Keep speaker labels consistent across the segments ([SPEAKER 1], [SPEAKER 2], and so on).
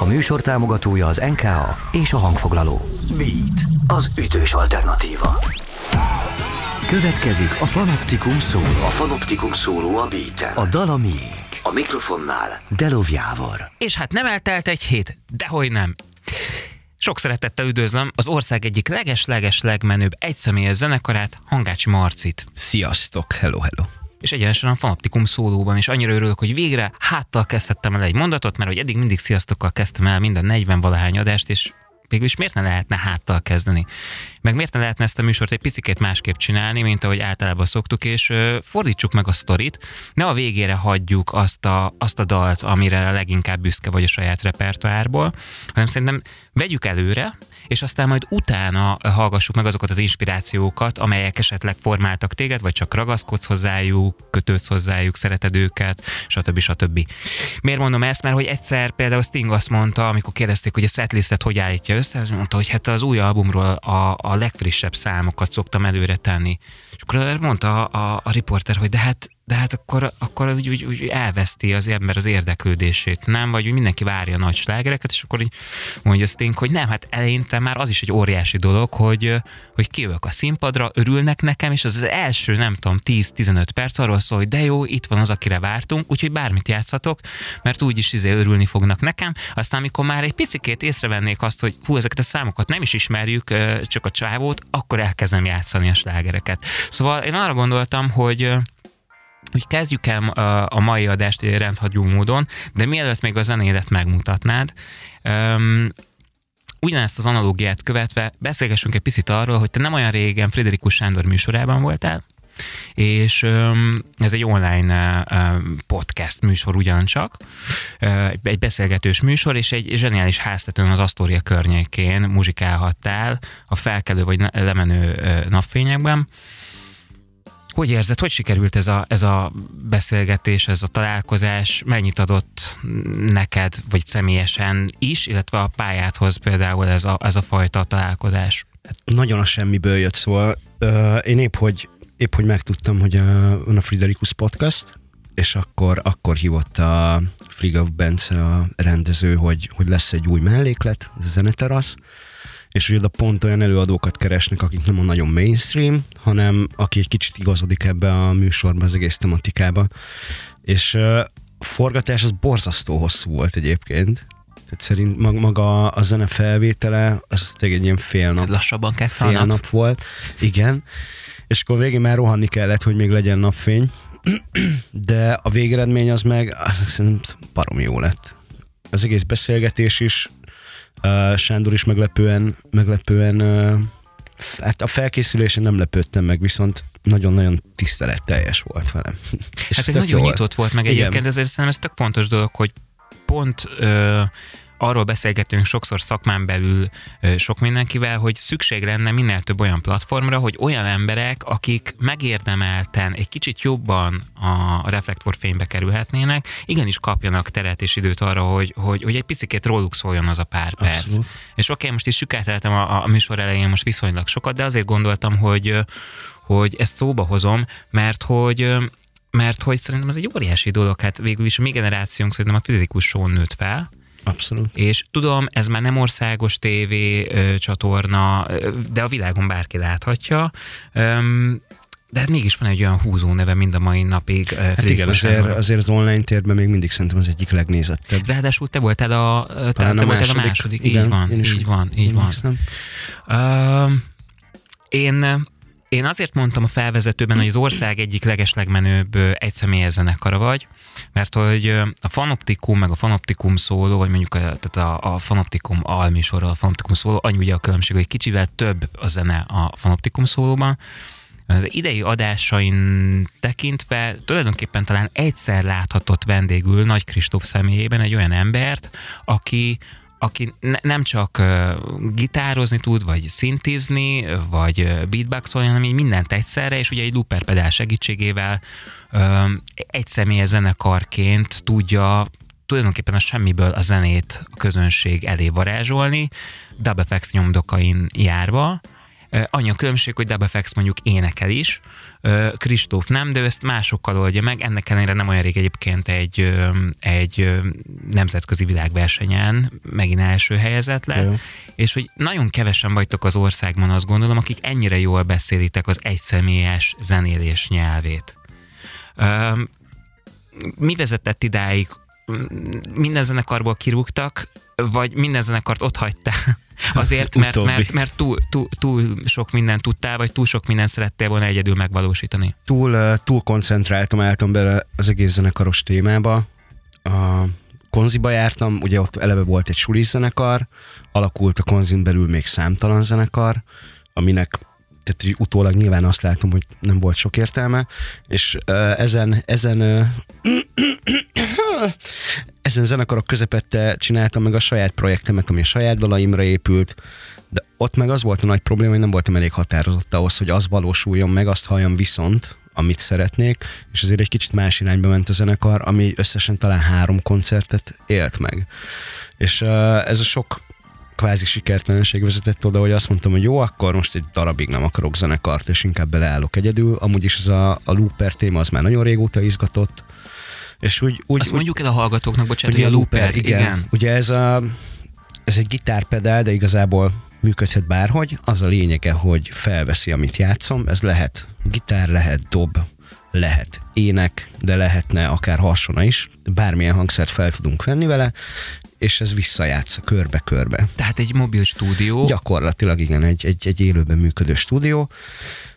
[SPEAKER 1] A műsor támogatója az NKA és a hangfoglaló. Beat, az ütős alternatíva. Következik a Fanoptikum szóló. A Fanoptikum szóló a beat A dal a miénk. A mikrofonnál Delov Jávor.
[SPEAKER 2] És hát nem eltelt egy hét, dehogy nem. Sok szeretettel üdvözlöm az ország egyik leges-leges legmenőbb egyszemélyes zenekarát, Hangácsi Marcit.
[SPEAKER 3] Sziasztok, hello, hello.
[SPEAKER 2] És egyenesen a Fanoptikum szólóban is annyira örülök, hogy végre háttal kezdhettem el egy mondatot, mert hogy eddig mindig sziasztokkal kezdtem el minden 40 valahány adást, és végülis miért ne lehetne háttal kezdeni? Meg miért ne lehetne ezt a műsort egy picit másképp csinálni, mint ahogy általában szoktuk, és fordítsuk meg a sztorit, ne a végére hagyjuk azt a, azt a dalt, amire a leginkább büszke vagy a saját repertoárból, hanem szerintem vegyük előre, és aztán majd utána hallgassuk meg azokat az inspirációkat, amelyek esetleg formáltak téged, vagy csak ragaszkodsz hozzájuk, kötődsz hozzájuk, szereted őket, stb. stb. Miért mondom ezt? Mert hogy egyszer például Sting azt mondta, amikor kérdezték, hogy a setlistet hogy állítja össze, az mondta, hogy hát az új albumról a, a legfrissebb számokat szoktam előre tenni. És akkor mondta a, a, a riporter, hogy de hát de hát akkor, akkor úgy, úgy, úgy elveszti az ember az érdeklődését, nem? Vagy úgy mindenki várja a nagy slágereket, és akkor így mondja Sting, hogy nem, hát eleinte már az is egy óriási dolog, hogy, hogy kijövök a színpadra, örülnek nekem, és az az első, nem tudom, 10-15 perc arról szól, hogy de jó, itt van az, akire vártunk, úgyhogy bármit játszhatok, mert úgyis izé örülni fognak nekem. Aztán, amikor már egy picikét észrevennék azt, hogy hú, ezeket a számokat nem is ismerjük, csak a csávót, akkor elkezdem játszani a slágereket. Szóval én arra gondoltam, hogy hogy kezdjük el a mai adást egy rendhagyó módon, de mielőtt még a zenédet megmutatnád, um, ugyanezt az analógiát követve beszélgessünk egy picit arról, hogy te nem olyan régen Friderikus Sándor műsorában voltál, és ez egy online podcast műsor ugyancsak, egy beszélgetős műsor, és egy zseniális háztetőn az Asztória környékén muzsikálhattál a felkelő vagy lemenő napfényekben, hogy érzed, hogy sikerült ez a, ez a beszélgetés, ez a találkozás, mennyit adott neked, vagy személyesen is, illetve a pályádhoz például ez a, ez a fajta találkozás?
[SPEAKER 3] Hát nagyon a semmiből jött, szóval uh, én épp hogy, épp hogy megtudtam, hogy uh, van a Friderikus Podcast, és akkor, akkor hívott a Friga Bence a rendező, hogy, hogy lesz egy új melléklet, ez a zeneterasz, és hogy oda pont olyan előadókat keresnek, akik nem a nagyon mainstream, hanem aki egy kicsit igazodik ebbe a műsorba, az egész tematikába. És a forgatás az borzasztó hosszú volt egyébként. Tehát szerint maga a zene felvétele, az tényleg egy ilyen fél nap.
[SPEAKER 2] Lassabban kell
[SPEAKER 3] fél nap. nap volt. Igen. És akkor végén már rohanni kellett, hogy még legyen napfény. De a végeredmény az meg, azt szerintem barom jó lett. Az egész beszélgetés is, Uh, Sándor is meglepően, meglepően uh, hát a felkészülésen nem lepődtem meg, viszont nagyon-nagyon tiszteletteljes volt velem.
[SPEAKER 2] hát ez nagyon nyitott volt meg Igen. egyébként, ezért szerintem ez tök fontos dolog, hogy pont uh, arról beszélgetünk sokszor szakmán belül sok mindenkivel, hogy szükség lenne minél több olyan platformra, hogy olyan emberek, akik megérdemelten egy kicsit jobban a reflektorfénybe kerülhetnének, igenis kapjanak teret és időt arra, hogy, hogy, hogy egy picit róluk szóljon az a pár perc. Abszolút. És oké, okay, most is sükáteltem a, a műsor elején most viszonylag sokat, de azért gondoltam, hogy, hogy ezt szóba hozom, mert hogy mert hogy szerintem ez egy óriási dolog, hát végül is a mi generációnk szerintem a fizikus nőtt fel,
[SPEAKER 3] Abszolút.
[SPEAKER 2] És tudom, ez már nem országos tévé csatorna, de a világon bárki láthatja. Öm, de hát mégis van egy olyan húzó neve mind a mai napig.
[SPEAKER 3] Hát igen, azért, azért az online térben még mindig szerintem az egyik legnézettebb.
[SPEAKER 2] Ráadásul te voltál a, te, te a voltál második. a második. Igen, így van, így van, így van. Uh, én én azért mondtam a felvezetőben, hogy az ország egyik legeslegmenőbb egyszemélyes zenekara vagy, mert hogy a Fanoptikum, meg a Fanoptikum szóló, vagy mondjuk a, tehát a, a Fanoptikum alműsorral a Fanoptikum szóló, annyi ugye a különbség, hogy kicsivel több a zene a Fanoptikum szólóban, az idei adásain tekintve tulajdonképpen talán egyszer láthatott vendégül Nagy Kristóf személyében egy olyan embert, aki, aki ne, nem csak gitározni tud, vagy szintizni, vagy beatboxolni, hanem így mindent egyszerre, és ugye egy looper pedál segítségével egy személyes zenekarként tudja tulajdonképpen a semmiből a zenét a közönség elé varázsolni, Dub nyomdokain járva, Annyi a különbség, hogy Dabafex mondjuk énekel is, Kristóf nem, de ezt másokkal oldja meg. Ennek ellenére nem olyan rég egyébként egy, egy nemzetközi világversenyen megint első helyezett lett, Jó. és hogy nagyon kevesen vagytok az országban, azt gondolom, akik ennyire jól beszélitek az egyszemélyes zenélés nyelvét. Mi vezetett idáig? Minden zenekarból kirúgtak, vagy minden zenekart ott hagytál? Azért, mert, mert, mert túl, túl, túl sok mindent tudtál, vagy túl sok mindent szerettél volna egyedül megvalósítani?
[SPEAKER 3] Túl, túl koncentráltam, álltam bele az egész zenekaros témába. A konziba jártam, ugye ott eleve volt egy sulis zenekar, alakult a konzin belül még számtalan zenekar, aminek tehát utólag nyilván azt látom, hogy nem volt sok értelme, és uh, ezen, ezen uh, ezen zenekarok közepette csináltam meg a saját projektemet, ami a saját dalaimra épült, de ott meg az volt a nagy probléma, hogy nem voltam elég határozott ahhoz, hogy az valósuljon meg, azt halljam viszont, amit szeretnék, és azért egy kicsit más irányba ment a zenekar, ami összesen talán három koncertet élt meg. És uh, ez a sok kvázi sikertelenség vezetett oda, hogy azt mondtam, hogy jó, akkor most egy darabig nem akarok zenekart, és inkább beleállok egyedül. Amúgy is ez a, a looper téma az már nagyon régóta izgatott,
[SPEAKER 2] és úgy, úgy, Azt úgy, mondjuk el a hallgatóknak, bocsánat, hogy a looper, igen. igen.
[SPEAKER 3] Ugye ez, a, ez egy gitárpedál, de igazából működhet bárhogy. Az a lényege, hogy felveszi, amit játszom. Ez lehet gitár, lehet dob, lehet ének, de lehetne akár hasona is. Bármilyen hangszert fel tudunk venni vele, és ez visszajátsza körbe-körbe.
[SPEAKER 2] Tehát egy mobil stúdió?
[SPEAKER 3] Gyakorlatilag igen, egy, egy, egy élőben működő stúdió.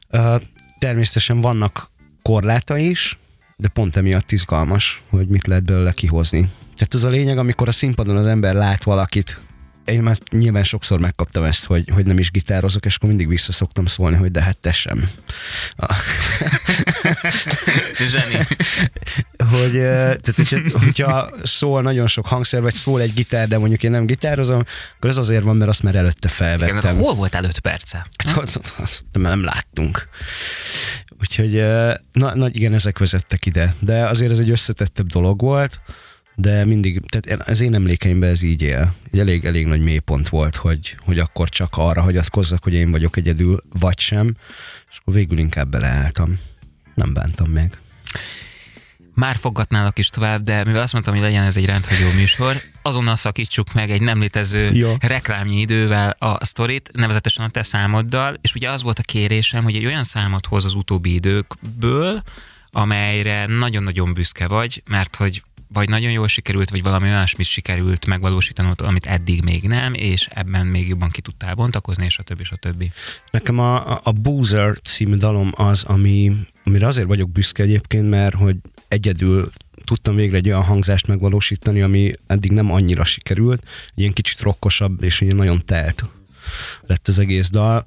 [SPEAKER 3] Uh, természetesen vannak korlátai is, de pont emiatt izgalmas, hogy mit lehet belőle kihozni. Tehát az a lényeg, amikor a színpadon az ember lát valakit, én már nyilván sokszor megkaptam ezt, hogy, hogy nem is gitározok, és akkor mindig vissza szoktam szólni, hogy de hát te sem.
[SPEAKER 2] Zseni.
[SPEAKER 3] hogy, tehát, hogyha, hogyha szól nagyon sok hangszer, vagy szól egy gitár, de mondjuk én nem gitározom, akkor ez azért van, mert azt már előtte felvettem. Igen,
[SPEAKER 2] hol volt előtt perce?
[SPEAKER 3] De nem láttunk. Úgyhogy, na, na igen, ezek vezettek ide. De azért ez egy összetettebb dolog volt, de mindig, tehát az én emlékeimben ez így él. Egy elég, elég nagy mélypont volt, hogy, hogy akkor csak arra hagyatkozzak, hogy én vagyok egyedül, vagy sem, és akkor végül inkább beleálltam. Nem bántam meg
[SPEAKER 2] már foggatnálak is tovább, de mivel azt mondtam, hogy legyen ez egy rendhagyó műsor, azonnal szakítsuk meg egy nem létező Jó. reklámnyi idővel a sztorit, nevezetesen a te számoddal, és ugye az volt a kérésem, hogy egy olyan számot hoz az utóbbi időkből, amelyre nagyon-nagyon büszke vagy, mert hogy vagy nagyon jól sikerült, vagy valami olyasmit sikerült megvalósítanod, amit eddig még nem, és ebben még jobban ki tudtál bontakozni, és a többi, és a többi.
[SPEAKER 3] Nekem a, a Boozer című dalom az, ami, amire azért vagyok büszke egyébként, mert hogy egyedül tudtam végre egy olyan hangzást megvalósítani, ami eddig nem annyira sikerült, ilyen kicsit rokkosabb, és ilyen nagyon telt lett az egész dal.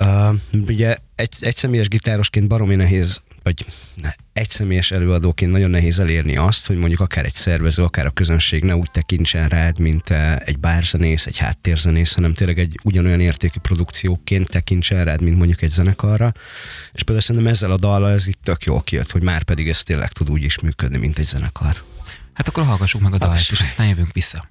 [SPEAKER 3] Uh, ugye egy, egy személyes gitárosként baromi nehéz vagy egyszemélyes előadóként nagyon nehéz elérni azt, hogy mondjuk akár egy szervező, akár a közönség ne úgy tekintsen rád, mint eh, egy bárzenész, egy háttérzenész, hanem tényleg egy ugyanolyan értékű produkcióként tekintsen rád, mint mondjuk egy zenekarra. És például szerintem ezzel a dallal ez itt tök jól kijött, hogy már pedig ez tényleg tud úgy is működni, mint egy zenekar.
[SPEAKER 2] Hát akkor hallgassuk meg a dalt, és aztán jövünk vissza.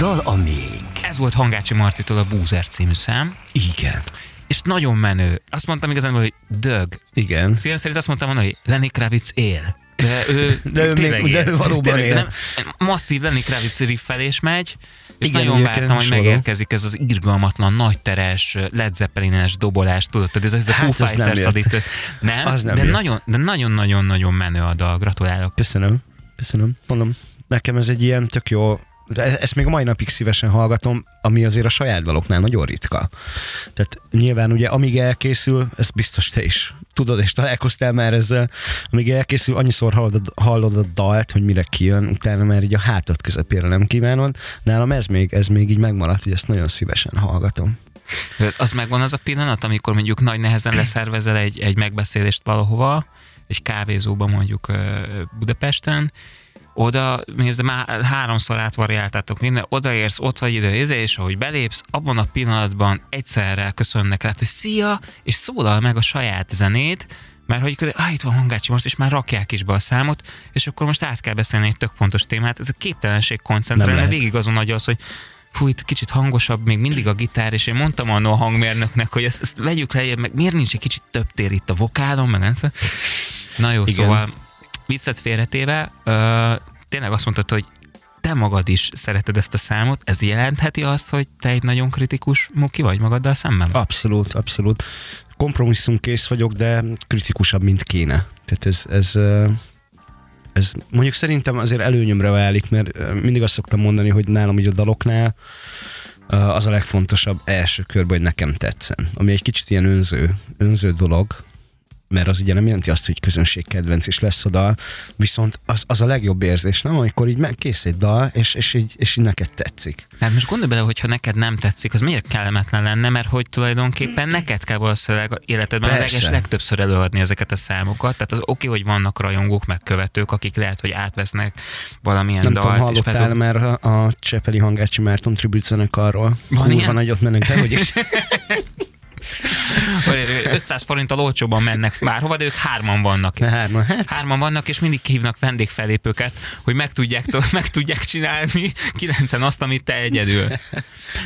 [SPEAKER 1] Dal a miénk.
[SPEAKER 2] Ez volt Hangácsi Marcitól a Búzer című szám,
[SPEAKER 3] Igen.
[SPEAKER 2] és nagyon menő. Azt mondtam igazán, hogy dög.
[SPEAKER 3] Igen.
[SPEAKER 2] Szívem szerint azt mondtam volna, hogy Lenny Kravitz él. De ő,
[SPEAKER 3] De ő még- de
[SPEAKER 2] él.
[SPEAKER 3] ő valóban
[SPEAKER 2] Tényleg,
[SPEAKER 3] él.
[SPEAKER 2] Nem, masszív Lenny Kravitz riffelés megy, és
[SPEAKER 3] Igen,
[SPEAKER 2] nagyon vártam, hogy
[SPEAKER 3] sorol.
[SPEAKER 2] megérkezik ez az irgalmatlan, nagyteres, Led Zeppelines dobolás, tudod, tehát ez, ez a
[SPEAKER 3] Hát,
[SPEAKER 2] Foo
[SPEAKER 3] nem
[SPEAKER 2] adit. Nem,
[SPEAKER 3] Az nem
[SPEAKER 2] de
[SPEAKER 3] jött.
[SPEAKER 2] nagyon, de nagyon-nagyon-nagyon menő a dal, gratulálok.
[SPEAKER 3] Köszönöm. Köszönöm. Mondom, nekem ez egy ilyen tök jó, e- ezt még a mai napig szívesen hallgatom, ami azért a saját daloknál nagyon ritka. Tehát nyilván ugye amíg elkészül, ezt biztos te is tudod, és találkoztál már ezzel, amíg elkészül, annyiszor hallod, hallod a dalt, hogy mire kijön, utána már így a hátad közepére nem kívánod. Nálam ez még, ez még így megmaradt, hogy ezt nagyon szívesen hallgatom.
[SPEAKER 2] Az megvan az a pillanat, amikor mondjuk nagy nehezen leszervezel egy, egy megbeszélést valahova, egy kávézóba mondjuk Budapesten, oda, nézd, már háromszor átvariáltátok minden, odaérsz, ott vagy ide, és ahogy belépsz, abban a pillanatban egyszerre köszönnek rá, hogy szia, és szólal meg a saját zenét, mert hogy ah, itt van Hangácsi most, és már rakják is be a számot, és akkor most át kell beszélni egy tök fontos témát. Ez a képtelenség koncentrálni, végig azon nagy az, hogy fú, itt kicsit hangosabb, még mindig a gitár, és én mondtam annól a hangmérnöknek, hogy ezt, ezt vegyük lejjebb, meg miért nincs egy kicsit több tér itt a vokálon, meg nem. Na jó.
[SPEAKER 3] Igen.
[SPEAKER 2] szóval viccet félretéve, ö, tényleg azt mondtad, hogy te magad is szereted ezt a számot, ez jelentheti azt, hogy te egy nagyon kritikus muki vagy magaddal szemben?
[SPEAKER 3] Abszolút, abszolút. Kompromisszum kész vagyok, de kritikusabb, mint kéne. Tehát ez, ez, ez mondjuk szerintem azért előnyömre válik, mert mindig azt szoktam mondani, hogy nálam így a daloknál az a legfontosabb első körben, hogy nekem tetszen. Ami egy kicsit ilyen önző, önző dolog, mert az ugye nem jelenti azt, hogy közönségkedvenc is lesz a dal, viszont az, az a legjobb érzés, nem? Amikor így megkész egy dal, és, és, így, és így neked tetszik.
[SPEAKER 2] Hát most gondolj bele, hogyha neked nem tetszik, az miért kellemetlen lenne, mert hogy tulajdonképpen neked kell valószínűleg a életedben a
[SPEAKER 3] Persze.
[SPEAKER 2] leges legtöbbször előadni ezeket a számokat. Tehát az oké, hogy vannak rajongók, meg követők, akik lehet, hogy átvesznek valamilyen
[SPEAKER 3] Nem
[SPEAKER 2] dalt.
[SPEAKER 3] tudom,
[SPEAKER 2] és
[SPEAKER 3] hallottál
[SPEAKER 2] feldol-
[SPEAKER 3] már a, a Csepeli Hangácsi Márton tribut zenekarról?
[SPEAKER 2] Van
[SPEAKER 3] Kurva
[SPEAKER 2] ilyen?
[SPEAKER 3] nagyot mennek, de hogy is.
[SPEAKER 2] Vagy 500 forinttal olcsóban mennek bárhova, de ők hárman vannak.
[SPEAKER 3] Ne hárman, hát
[SPEAKER 2] Hárman vannak, és mindig hívnak vendégfelépőket, hogy meg tudják, meg tudják csinálni kilencen azt, amit te egyedül.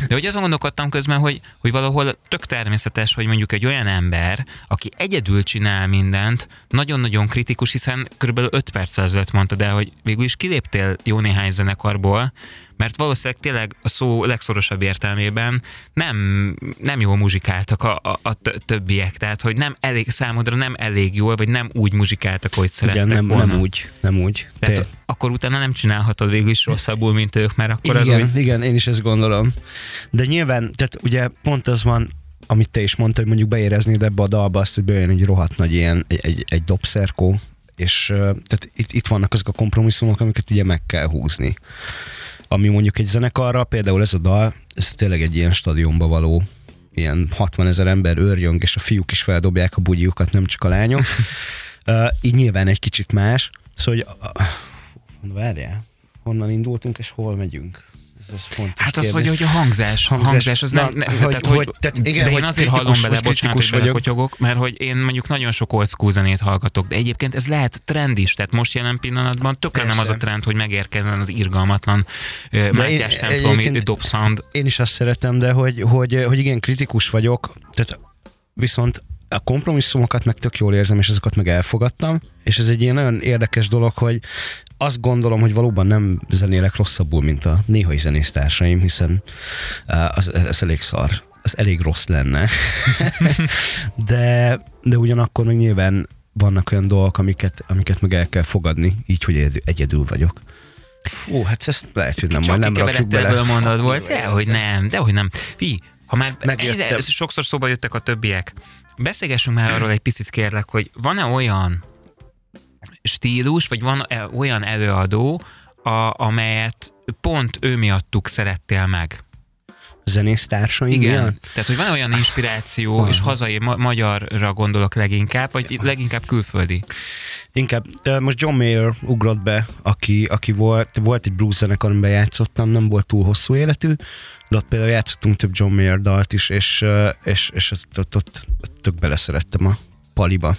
[SPEAKER 2] De hogy azon gondolkodtam közben, hogy, hogy valahol tök természetes, hogy mondjuk egy olyan ember, aki egyedül csinál mindent, nagyon-nagyon kritikus, hiszen körülbelül 5 perccel ezelőtt mondtad el, hogy végül is kiléptél jó néhány zenekarból, mert valószínűleg tényleg a szó legszorosabb értelmében nem, nem jól muzsikáltak a, a, a többiek, tehát hogy nem elég számodra nem elég jól, vagy nem úgy muzsikáltak, hogy szerettek
[SPEAKER 3] Igen, nem,
[SPEAKER 2] volna.
[SPEAKER 3] nem úgy, nem úgy.
[SPEAKER 2] Tehát
[SPEAKER 3] Te-
[SPEAKER 2] akkor utána nem csinálhatod végül is rosszabbul, mint ők, mert akkor
[SPEAKER 3] igen,
[SPEAKER 2] az úgy...
[SPEAKER 3] igen, én is ezt gondolom. De nyilván, tehát ugye pont az van, amit te is mondtad, hogy mondjuk beéreznéd ebbe a dalba azt, hogy bejön egy rohadt nagy ilyen, egy, egy, egy dobszerkó, és tehát itt, itt vannak azok a kompromisszumok, amiket ugye meg kell húzni. Ami mondjuk egy zenekarra, például ez a dal, ez tényleg egy ilyen stadionba való ilyen 60 ezer ember őrjöng, és a fiúk is feldobják a bugyiukat, nem csak a lányok. Uh, így nyilván egy kicsit más. Szóval, hogy uh, várjál, honnan indultunk, és hol megyünk? Ez az fontos
[SPEAKER 2] Hát az,
[SPEAKER 3] kérdés.
[SPEAKER 2] hogy, hogy a hangzás, hangzás, hangzás az
[SPEAKER 3] Na,
[SPEAKER 2] nem, ne,
[SPEAKER 3] hogy-
[SPEAKER 2] tehát, hogy,
[SPEAKER 3] hogy- tehát igen,
[SPEAKER 2] de én azért hallom bele, bocsánat, hogy belekotyogok, mert hogy én mondjuk nagyon sok old school zenét hallgatok, de egyébként ez lehet trend is, tehát most jelen pillanatban tökre nem az a trend, hogy megérkezzen az irgalmatlan Mátyás templomi
[SPEAKER 3] egyébként-
[SPEAKER 2] dobsound.
[SPEAKER 3] Én is azt szeretem, de hogy, hogy, hogy igen, kritikus vagyok, tehát viszont a kompromisszumokat meg tök jól érzem, és azokat meg elfogadtam, és ez egy ilyen nagyon érdekes dolog, hogy azt gondolom, hogy valóban nem zenélek rosszabbul, mint a néhai zenésztársaim, hiszen az, ez elég szar, az elég rossz lenne. de, de ugyanakkor meg nyilván vannak olyan dolgok, amiket, amiket meg el kell fogadni, így, hogy egyedül, egyedül vagyok. Ó, hát ezt lehet, hogy nem,
[SPEAKER 2] Csak
[SPEAKER 3] majd nem rakjuk bele.
[SPEAKER 2] ebből a mondatból, de hogy nem, de hogy nem. Fi, ha már
[SPEAKER 3] Megjöttem.
[SPEAKER 2] egyre, sokszor szóba jöttek a többiek, beszélgessünk már arról egy picit kérlek, hogy van-e olyan stílus, vagy van -e olyan előadó, a, amelyet pont ő miattuk szerettél meg.
[SPEAKER 3] zenésztársaim
[SPEAKER 2] Igen.
[SPEAKER 3] miatt?
[SPEAKER 2] Tehát, hogy van olyan inspiráció, és hazai ma- magyarra gondolok leginkább, vagy leginkább külföldi.
[SPEAKER 3] Inkább, de most John Mayer ugrott be, aki, aki volt, volt egy blues zenekar, amiben játszottam, nem volt túl hosszú életű, de ott például játszottunk több John Mayer dalt is, és, és, és ott, ott, ott, ott tök beleszerettem a paliba.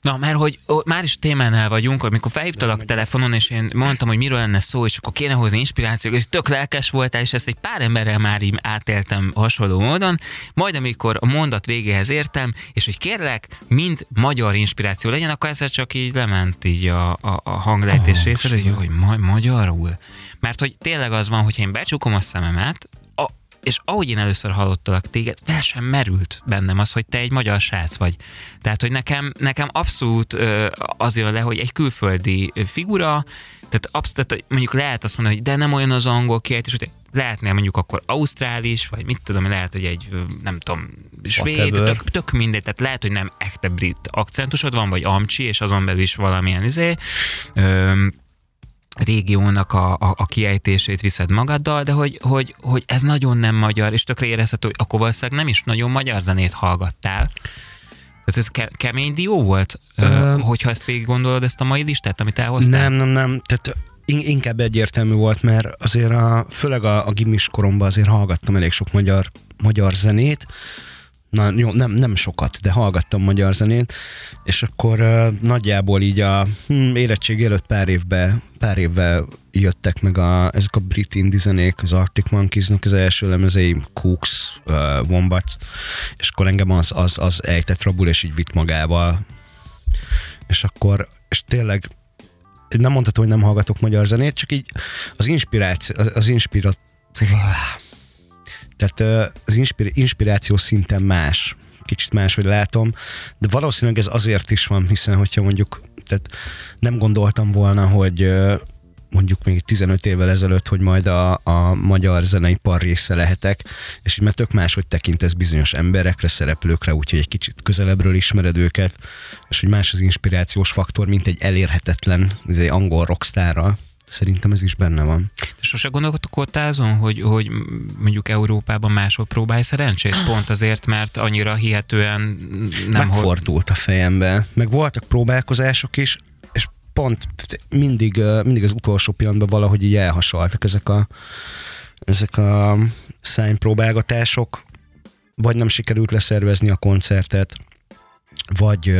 [SPEAKER 2] Na, mert hogy ó, már is témánál vagyunk, amikor felhívtalak telefonon, és én mondtam, hogy miről lenne szó, és akkor kéne hozni inspirációt, és tök lelkes voltál, és ezt egy pár emberrel már így átéltem hasonló módon, majd amikor a mondat végéhez értem, és hogy kérlek, mind magyar inspiráció legyen, akkor ezzel csak így lement így a, a, a hanglejtés
[SPEAKER 3] Oh,
[SPEAKER 2] részre, hogy, hogy ma, magyarul. Mert hogy tényleg az van, hogyha én becsukom a szememet, a, és ahogy én először hallottalak téged, fel sem merült bennem az, hogy te egy magyar srác vagy. Tehát, hogy nekem, nekem abszolút ö, az jön le, hogy egy külföldi figura, tehát abszolút, tehát mondjuk lehet azt mondani, hogy de nem olyan az angol kiejtés, hogy lehetnél mondjuk akkor ausztrális, vagy mit tudom, lehet, hogy egy, nem tudom, svéd, tök, tök mindegy, tehát lehet, hogy nem ekte brit akcentusod van, vagy amcsi, és azon belül is valamilyen izé, ö, régiónak a, a, a kiejtését viszed magaddal, de hogy, hogy, hogy ez nagyon nem magyar, és tökre érezhető, hogy akkor valószínűleg nem is nagyon magyar zenét hallgattál. Tehát ez ke- kemény dió volt, ö, hogyha ezt végig gondolod, ezt a mai listát, amit elhoztál?
[SPEAKER 3] Nem, nem, nem, tehát in- inkább egyértelmű volt, mert azért a, főleg a, a gimis koromban azért hallgattam elég sok magyar, magyar zenét, Na, jó, nem, nem sokat, de hallgattam magyar zenét, és akkor uh, nagyjából így a hm, érettség előtt pár évben, pár évvel jöttek meg a, ezek a brit indie zenék, az Arctic Monkeysnak az első lemezei, Cooks, uh, Wombats, és akkor engem az, az, az ejtett rabul, és így vitt magával. És akkor, és tényleg nem mondható, hogy nem hallgatok magyar zenét, csak így az inspiráció, az, az inspirat, tehát az inspir, inspiráció szinten más. Kicsit máshogy látom, de valószínűleg ez azért is van, hiszen hogyha mondjuk, tehát nem gondoltam volna, hogy mondjuk még 15 évvel ezelőtt, hogy majd a, a magyar zeneipar része lehetek, és így mert tök máshogy tekintesz bizonyos emberekre, szereplőkre, úgyhogy egy kicsit közelebbről ismered őket, és hogy más az inspirációs faktor, mint egy elérhetetlen ez egy angol rockstárral. Szerintem ez is benne van.
[SPEAKER 2] Sose gondolkodtál azon, hogy, hogy mondjuk Európában máshol próbálj szerencsét? Pont azért, mert annyira hihetően nem.
[SPEAKER 3] Megfordult a fejembe. Meg voltak próbálkozások is, és pont mindig, mindig az utolsó pillanatban valahogy így elhasaltak ezek a, ezek a szánypróbálgatások, vagy nem sikerült leszervezni a koncertet, vagy,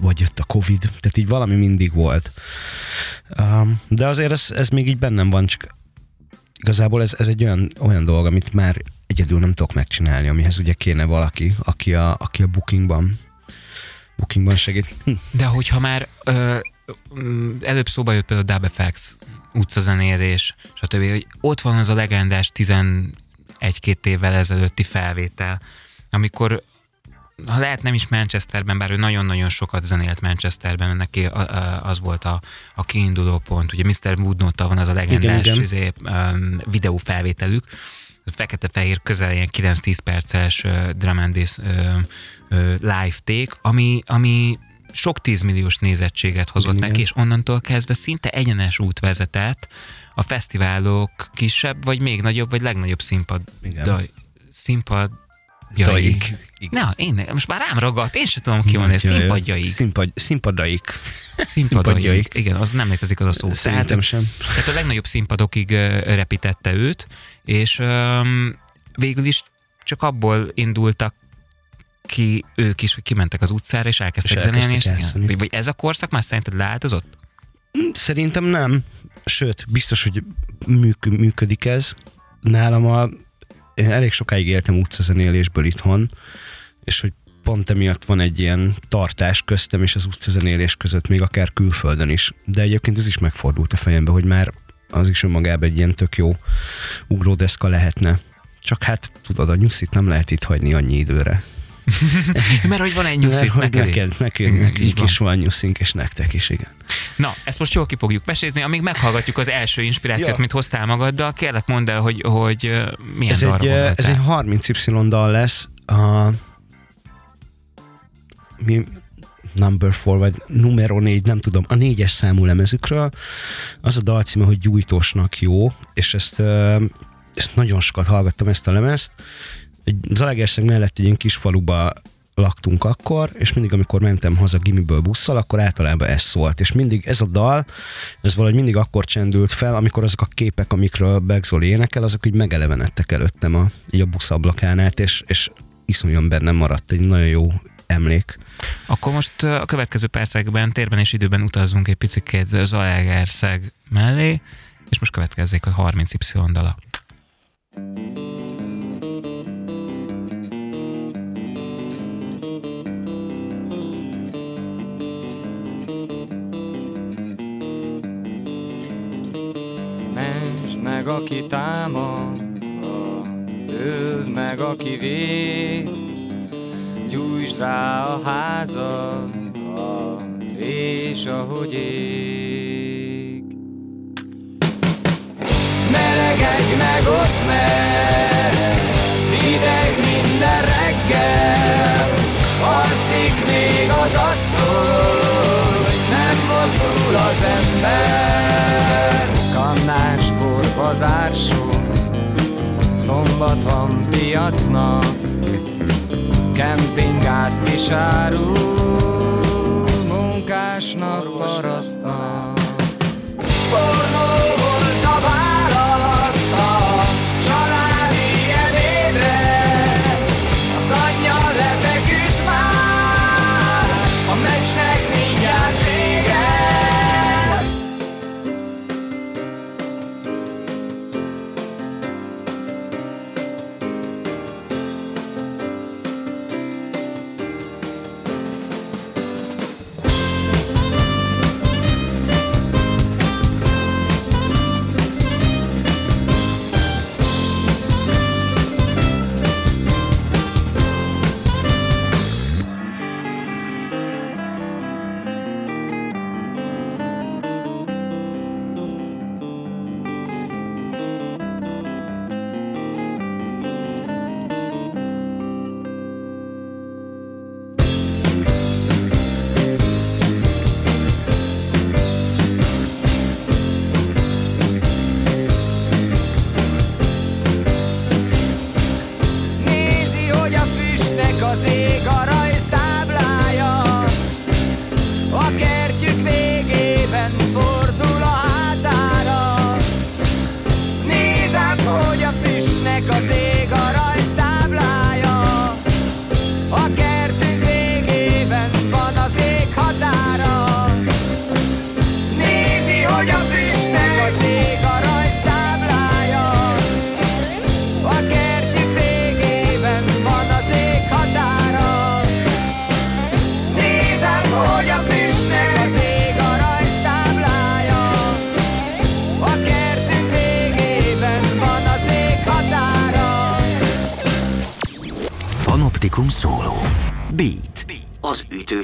[SPEAKER 3] vagy jött a Covid, tehát így valami mindig volt. Um, De azért ez, ez még így bennem van, csak igazából ez, ez egy olyan, olyan dolog, amit már egyedül nem tudok megcsinálni, amihez ugye kéne valaki, aki a, aki a bookingban bookingban segít. Hm.
[SPEAKER 2] De hogyha már ö, előbb szóba jött például a Dub FX, utcazenélés, stb. Hogy ott van az a legendás 11-2 évvel ezelőtti felvétel, amikor ha lehet nem is Manchesterben, bár ő nagyon-nagyon sokat zenélt Manchesterben, neki az volt a, a kiinduló pont. Ugye Mr. Woodnottal van az a legendás igen, igen. Izé, um, videófelvételük, fekete-fehér közel ilyen 9-10 perces uh, drum and bass, uh, uh, live take, ami, ami sok tízmilliós nézettséget hozott Igen. neki, és onnantól kezdve szinte egyenes út vezetett a fesztiválok kisebb, vagy még nagyobb, vagy legnagyobb színpad, daj, színpad Daik. Na, én, most már rám ragadt, én sem tudom kimondani, színpadjaik.
[SPEAKER 3] Színpad, színpadaik.
[SPEAKER 2] Színpadjaik. Igen, az nem létezik az a szó.
[SPEAKER 3] Szerintem tehát, sem.
[SPEAKER 2] Tehát a legnagyobb színpadokig repítette őt, és um, végül is csak abból indultak ki ők is, hogy kimentek az utcára, és elkezdtek és zenélni. És, igen. Vagy ez a korszak már szerinted leáltozott?
[SPEAKER 3] Hm, szerintem nem. Sőt, biztos, hogy működik ez. Nálam a én elég sokáig éltem utcazenélésből itthon, és hogy pont emiatt van egy ilyen tartás köztem és az utcazenélés között, még akár külföldön is. De egyébként ez is megfordult a fejembe, hogy már az is önmagában egy ilyen tök jó ugródeszka lehetne. Csak hát tudod, a nyuszit nem lehet itt hagyni annyi időre.
[SPEAKER 2] Mert hogy van egy nyuszit neked.
[SPEAKER 3] Neked, neked, neked is van nyuszink, és nektek is, igen.
[SPEAKER 2] Na, ezt most jól ki fogjuk mesézni, amíg meghallgatjuk az első inspirációt, ja. mit hoztál magaddal. Kérlek mondd el, hogy, hogy milyen
[SPEAKER 3] ez egy, ez egy 30Y dal lesz. A, mi, number four, vagy numero négy, nem tudom, a négyes számú lemezükről. Az a dal címe, hogy Gyújtósnak jó, és ezt, ezt nagyon sokat hallgattam ezt a lemezt, egy Zalaegerszeg mellett egy ilyen kis faluba laktunk akkor, és mindig, amikor mentem haza gimiből busszal, akkor általában ez szólt. És mindig ez a dal, ez valahogy mindig akkor csendült fel, amikor azok a képek, amikről Begzoli énekel, azok úgy megelevenedtek előttem a, így a busz ablakán és, és iszonyúan bennem maradt egy nagyon jó emlék.
[SPEAKER 2] Akkor most a következő percekben, térben és időben utazzunk egy picit Zalaegerszeg mellé, és most következzék a 30Y dala. thank you
[SPEAKER 4] meg, aki támad, öld meg, aki véd, gyújtsd rá a házad, és ahogy ég. Melegedj meg ott meg, hideg minden reggel, alszik még az asszony, nem mozdul az ember. Kannás bazársó Szombat van piacnak. Kempingázt is árul Munkásnak, parasztnak. Pornó volt a válasz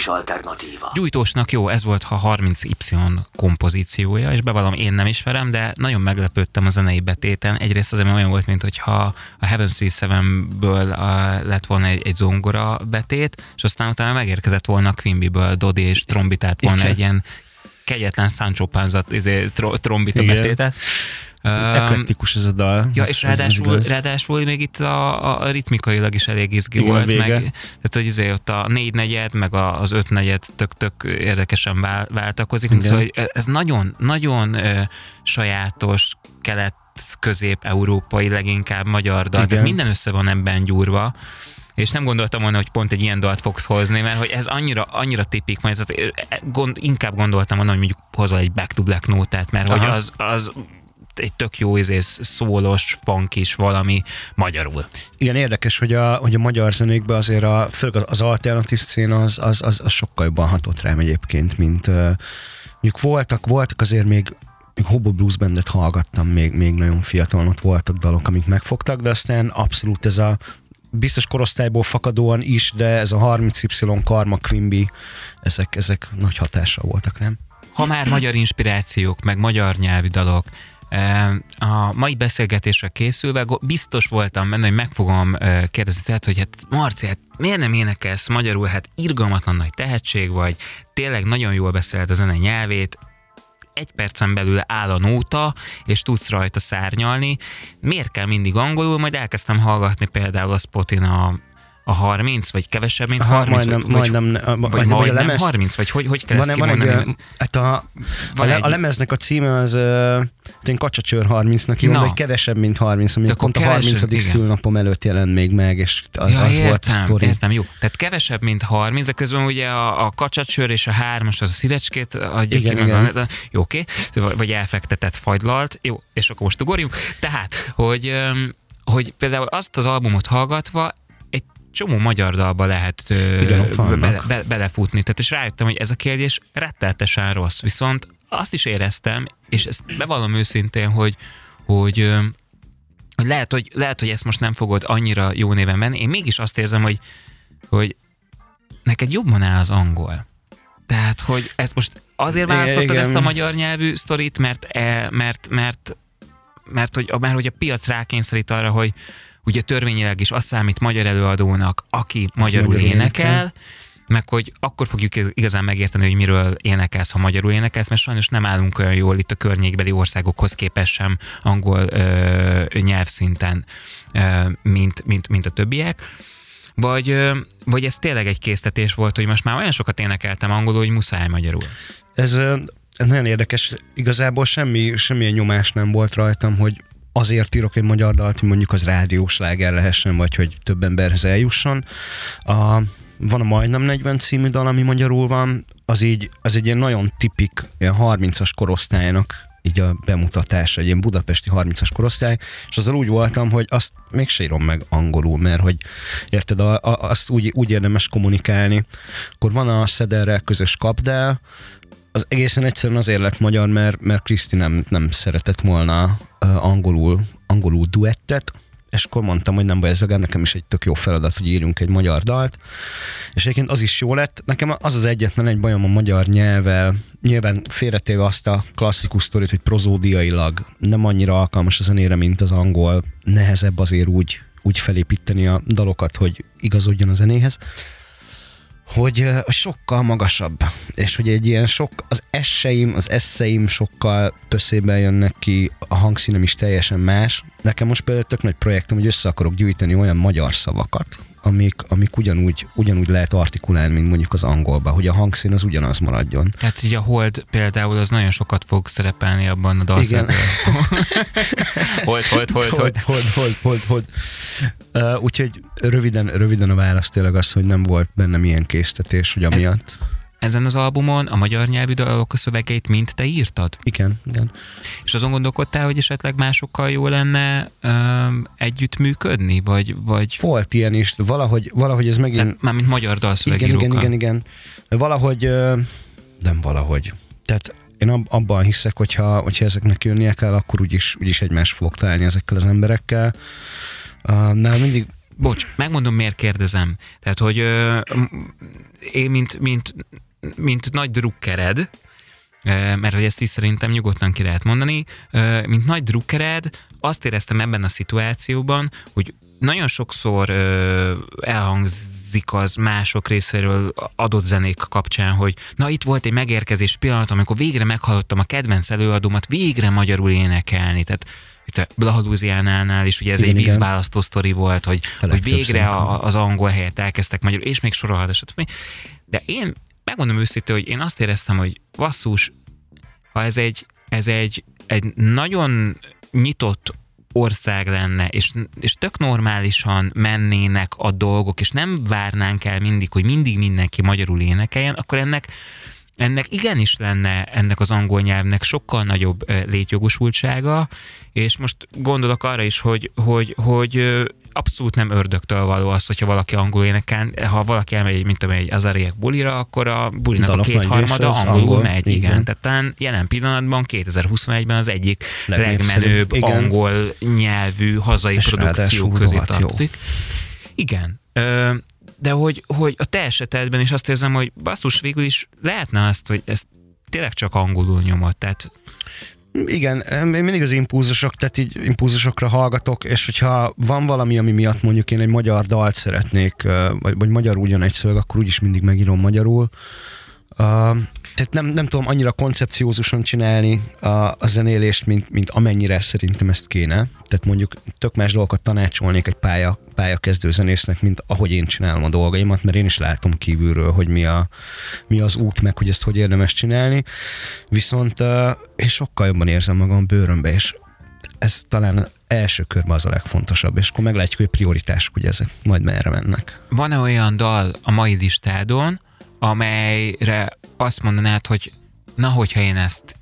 [SPEAKER 1] Ütős alternatíva.
[SPEAKER 2] Gyújtósnak jó, ez volt a 30Y kompozíciója, és bevallom, én nem ismerem, de nagyon meglepődtem a zenei betéten. Egyrészt azért olyan volt, mint hogyha a Heaven Street Seven-ből lett volna egy, egy zongora betét, és aztán utána megérkezett volna a Quimby-ből Dodi és trombitált volna Igen. egy ilyen kegyetlen Sancho Panza izé, trombita Igen. betétet.
[SPEAKER 3] Eklektikus ez a dal.
[SPEAKER 2] Ja, és ráadásul, ráadásul még itt a, a ritmikailag is elég izgi Igen, volt. Vége. Meg, tehát, hogy azért ott a négy negyed, meg az öt negyed tök-tök érdekesen váltakozik. Igen. Szóval ez nagyon, nagyon sajátos kelet közép-európai, leginkább magyar dal. Tehát minden össze van ebben gyúrva és nem gondoltam volna, hogy pont egy ilyen dalt fogsz hozni, mert hogy ez annyira, annyira tipik, majd tehát gond, inkább gondoltam volna, hogy mondjuk hozol egy Back to Black nótát, mert Aha. hogy az, az egy tök jó izész, szólos, funk is valami magyarul.
[SPEAKER 3] Igen, érdekes, hogy a, hogy a magyar zenékben azért a, főleg az alternatív szín az, az, az, az sokkal jobban hatott rám egyébként, mint mondjuk voltak, voltak azért még még Hobo Blues Bandet hallgattam, még, még nagyon fiatalon ott voltak dalok, amik megfogtak, de aztán abszolút ez a biztos korosztályból fakadóan is, de ez a 30Y Karma Quimby, ezek, ezek nagy hatással voltak, nem?
[SPEAKER 2] Ha már magyar inspirációk, meg magyar nyelvű dalok, a mai beszélgetésre készülve biztos voltam benne, hogy meg fogom kérdezni, tehát, hogy hát Marci, hát miért nem énekelsz magyarul? Hát irgalmatlan nagy tehetség vagy, tényleg nagyon jól beszéled a zene nyelvét, egy percen belül áll a nóta, és tudsz rajta szárnyalni. Miért kell mindig angolul? Majd elkezdtem hallgatni például a Spotin a a 30, vagy kevesebb, mint Aha, 30?
[SPEAKER 3] Majdnem,
[SPEAKER 2] vagy,
[SPEAKER 3] majdnem,
[SPEAKER 2] vagy, vagy majdnem a lemez, 30, vagy hogy, hogy kell van, ezt van
[SPEAKER 3] egy, hát a, a, egy, a lemeznek a címe az uh, én Kacsacsőr 30-nak hívom, vagy kevesebb, mint 30, ami pont a 30. Igen. szülnapom előtt jelent még meg, és az, ja, az értem, volt a sztori.
[SPEAKER 2] Értem, jó. Tehát kevesebb, mint 30, de közben ugye a, a Kacsacsőr és a 3 az a szívecskét adja igen, ki, igen. meg a, jó, oké, okay. vagy elfektetett fagylalt, jó, és akkor most ugorjunk. Tehát, hogy hogy például azt az albumot hallgatva csomó magyar dalba lehet Igen, be, be, belefutni. Tehát és rájöttem, hogy ez a kérdés retteltesen rossz. Viszont azt is éreztem, és ezt bevallom őszintén, hogy, hogy, hogy lehet, hogy, lehet, hogy ezt most nem fogod annyira jó néven venni. Én mégis azt érzem, hogy, hogy neked jobban áll az angol. Tehát, hogy ezt most azért választottad ezt a magyar nyelvű sztorit, mert, e, mert, mert, mert, hogy, mert hogy a piac rákényszerít arra, hogy, ugye törvényileg is azt számít magyar előadónak, aki magyarul magyar énekel, énekel, meg hogy akkor fogjuk igazán megérteni, hogy miről énekelsz, ha magyarul énekelsz, mert sajnos nem állunk olyan jól itt a környékbeli országokhoz képest sem angol ö, nyelvszinten, ö, mint, mint, mint a többiek. Vagy, ö, vagy ez tényleg egy késztetés volt, hogy most már olyan sokat énekeltem angolul, hogy muszáj magyarul.
[SPEAKER 3] Ez, nagyon érdekes. Igazából semmi, semmilyen nyomás nem volt rajtam, hogy azért írok egy magyar dalt, hogy mondjuk az rádiós láger lehessen, vagy hogy több emberhez eljusson. A, van a Majdnem 40 című dal, ami magyarul van, az így, az egy ilyen nagyon tipik, ilyen 30-as korosztálynak így a bemutatása, egy ilyen budapesti 30-as korosztály, és azzal úgy voltam, hogy azt még se írom meg angolul, mert hogy érted, a, a, azt úgy, úgy érdemes kommunikálni. Akkor van a Szederrel közös kapdál, az egészen egyszerűen azért lett magyar, mert, mert Kriszti nem, nem szeretett volna uh, angolul, angolul duettet, és akkor mondtam, hogy nem baj, ez nekem is egy tök jó feladat, hogy írjunk egy magyar dalt, és egyébként az is jó lett. Nekem az az egyetlen egy bajom a magyar nyelvvel, nyilván félretéve azt a klasszikus sztorit, hogy prozódiailag nem annyira alkalmas a zenére, mint az angol, nehezebb azért úgy, úgy felépíteni a dalokat, hogy igazodjon a zenéhez hogy sokkal magasabb, és hogy egy ilyen sok, az esseim, az eszeim sokkal tösszében jönnek ki, a hangszínem is teljesen más. Nekem most például tök nagy projektem, hogy össze akarok gyűjteni olyan magyar szavakat, amik, amik ugyanúgy, ugyanúgy lehet artikulálni, mint mondjuk az angolba, hogy a hangszín az ugyanaz maradjon.
[SPEAKER 2] Tehát ugye a hold például az nagyon sokat fog szerepelni abban a dalszerben. hold, hold, hold, hold.
[SPEAKER 3] Hold, hold, hold, hold. Uh, úgyhogy röviden, röviden a válasz tényleg az, hogy nem volt bennem ilyen késztetés, hogy amiatt. Ez
[SPEAKER 2] ezen az albumon a magyar nyelvű dalok a szövegeit mind te írtad?
[SPEAKER 3] Igen, igen.
[SPEAKER 2] És azon gondolkodtál, hogy esetleg másokkal jó lenne um, együttműködni? Vagy, vagy...
[SPEAKER 3] Volt ilyen is, valahogy, valahogy ez megint... Tehát,
[SPEAKER 2] mármint magyar dalszövegírókkal.
[SPEAKER 3] Igen, igen, igen, igen. Valahogy, nem valahogy. Tehát én ab, abban hiszek, hogyha, hogyha ezeknek jönnie kell, akkor úgyis, úgyis egymást fogok találni ezekkel az emberekkel. Uh, nál mindig
[SPEAKER 2] bocs, megmondom, miért kérdezem. Tehát, hogy ö, én, mint, mint, mint nagy drukkered, mert hogy ezt is szerintem nyugodtan ki lehet mondani, mint nagy drukkered, azt éreztem ebben a szituációban, hogy nagyon sokszor elhangzik az mások részéről adott zenék kapcsán, hogy na itt volt egy megérkezés pillanat, amikor végre meghallottam a kedvenc előadómat végre magyarul énekelni. Tehát itt a Blahalúziánánál is ugye ez igen, egy vízválasztó sztori volt, hogy, hogy végre a, az angol helyet elkezdtek magyarul, és még sorolhat, De én megmondom őszintén, hogy én azt éreztem, hogy vasszus, ha ez egy, ez egy, egy nagyon nyitott ország lenne, és, és tök normálisan mennének a dolgok, és nem várnánk el mindig, hogy mindig mindenki magyarul énekeljen, akkor ennek ennek igenis lenne ennek az angol nyelvnek sokkal nagyobb létjogosultsága, és most gondolok arra is, hogy, hogy, hogy abszolút nem ördögtől való az, hogyha valaki angol énekel, ha valaki elmegy, mint tudom, egy azariek bulira, akkor a bulinak Dalok a kétharmada angolul angol, megy, igen. igen. Tehát talán jelen pillanatban 2021-ben az egyik legmenőbb igen. angol nyelvű hazai És produkció közé tartozik. Igen. Ö, de hogy, hogy a te esetedben is azt érzem, hogy basszus végül is lehetne azt, hogy ezt tényleg csak angolul nyomott, tehát
[SPEAKER 3] igen, én mindig az impulzusok, tehát így impulzusokra hallgatok, és hogyha van valami, ami miatt mondjuk én egy magyar dalt szeretnék, vagy, vagy magyarul jön egy szöveg, akkor úgyis mindig megírom magyarul. Tehát nem, nem tudom annyira koncepciózusan csinálni a, a zenélést, mint, mint amennyire szerintem ezt kéne. Tehát mondjuk tök más dolgokat tanácsolnék egy pálya, pályakezdő zenésznek, mint ahogy én csinálom a dolgaimat, mert én is látom kívülről, hogy mi, a, mi az út, meg hogy ezt hogy érdemes csinálni. Viszont uh, én sokkal jobban érzem magam bőrömbe, és ez talán első körben az a legfontosabb, és akkor meglátjuk, hogy prioritások, hogy ezek majd merre mennek.
[SPEAKER 2] Van-e olyan dal a mai listádon, amelyre azt mondanád, hogy na, hogyha én ezt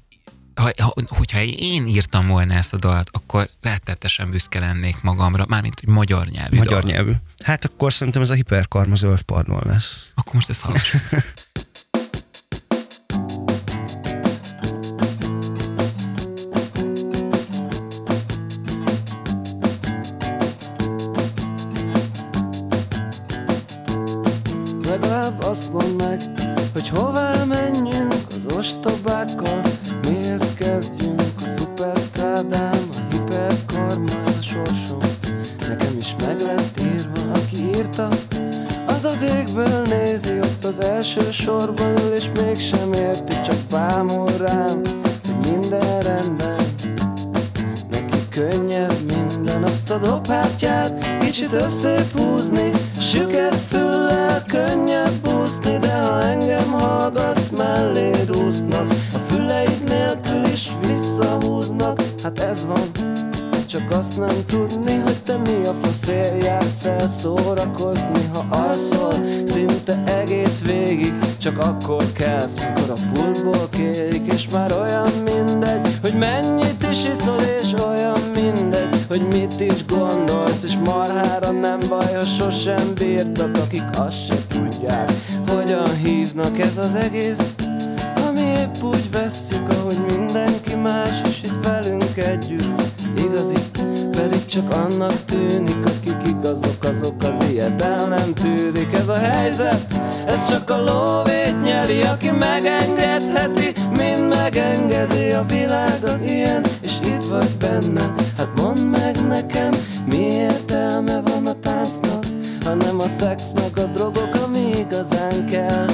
[SPEAKER 2] ha, hogyha én írtam volna ezt a dalt, akkor rettetesen büszke lennék magamra, mármint, hogy magyar nyelvű
[SPEAKER 3] Magyar dal. nyelvű. Hát akkor szerintem ez a hiperkarma zöld lesz.
[SPEAKER 2] Akkor most ezt hallgassuk.
[SPEAKER 5] Bennem Hát mondd meg nekem, mi értelme van a táncnak hanem a szex meg a drogok, ami igazán kell.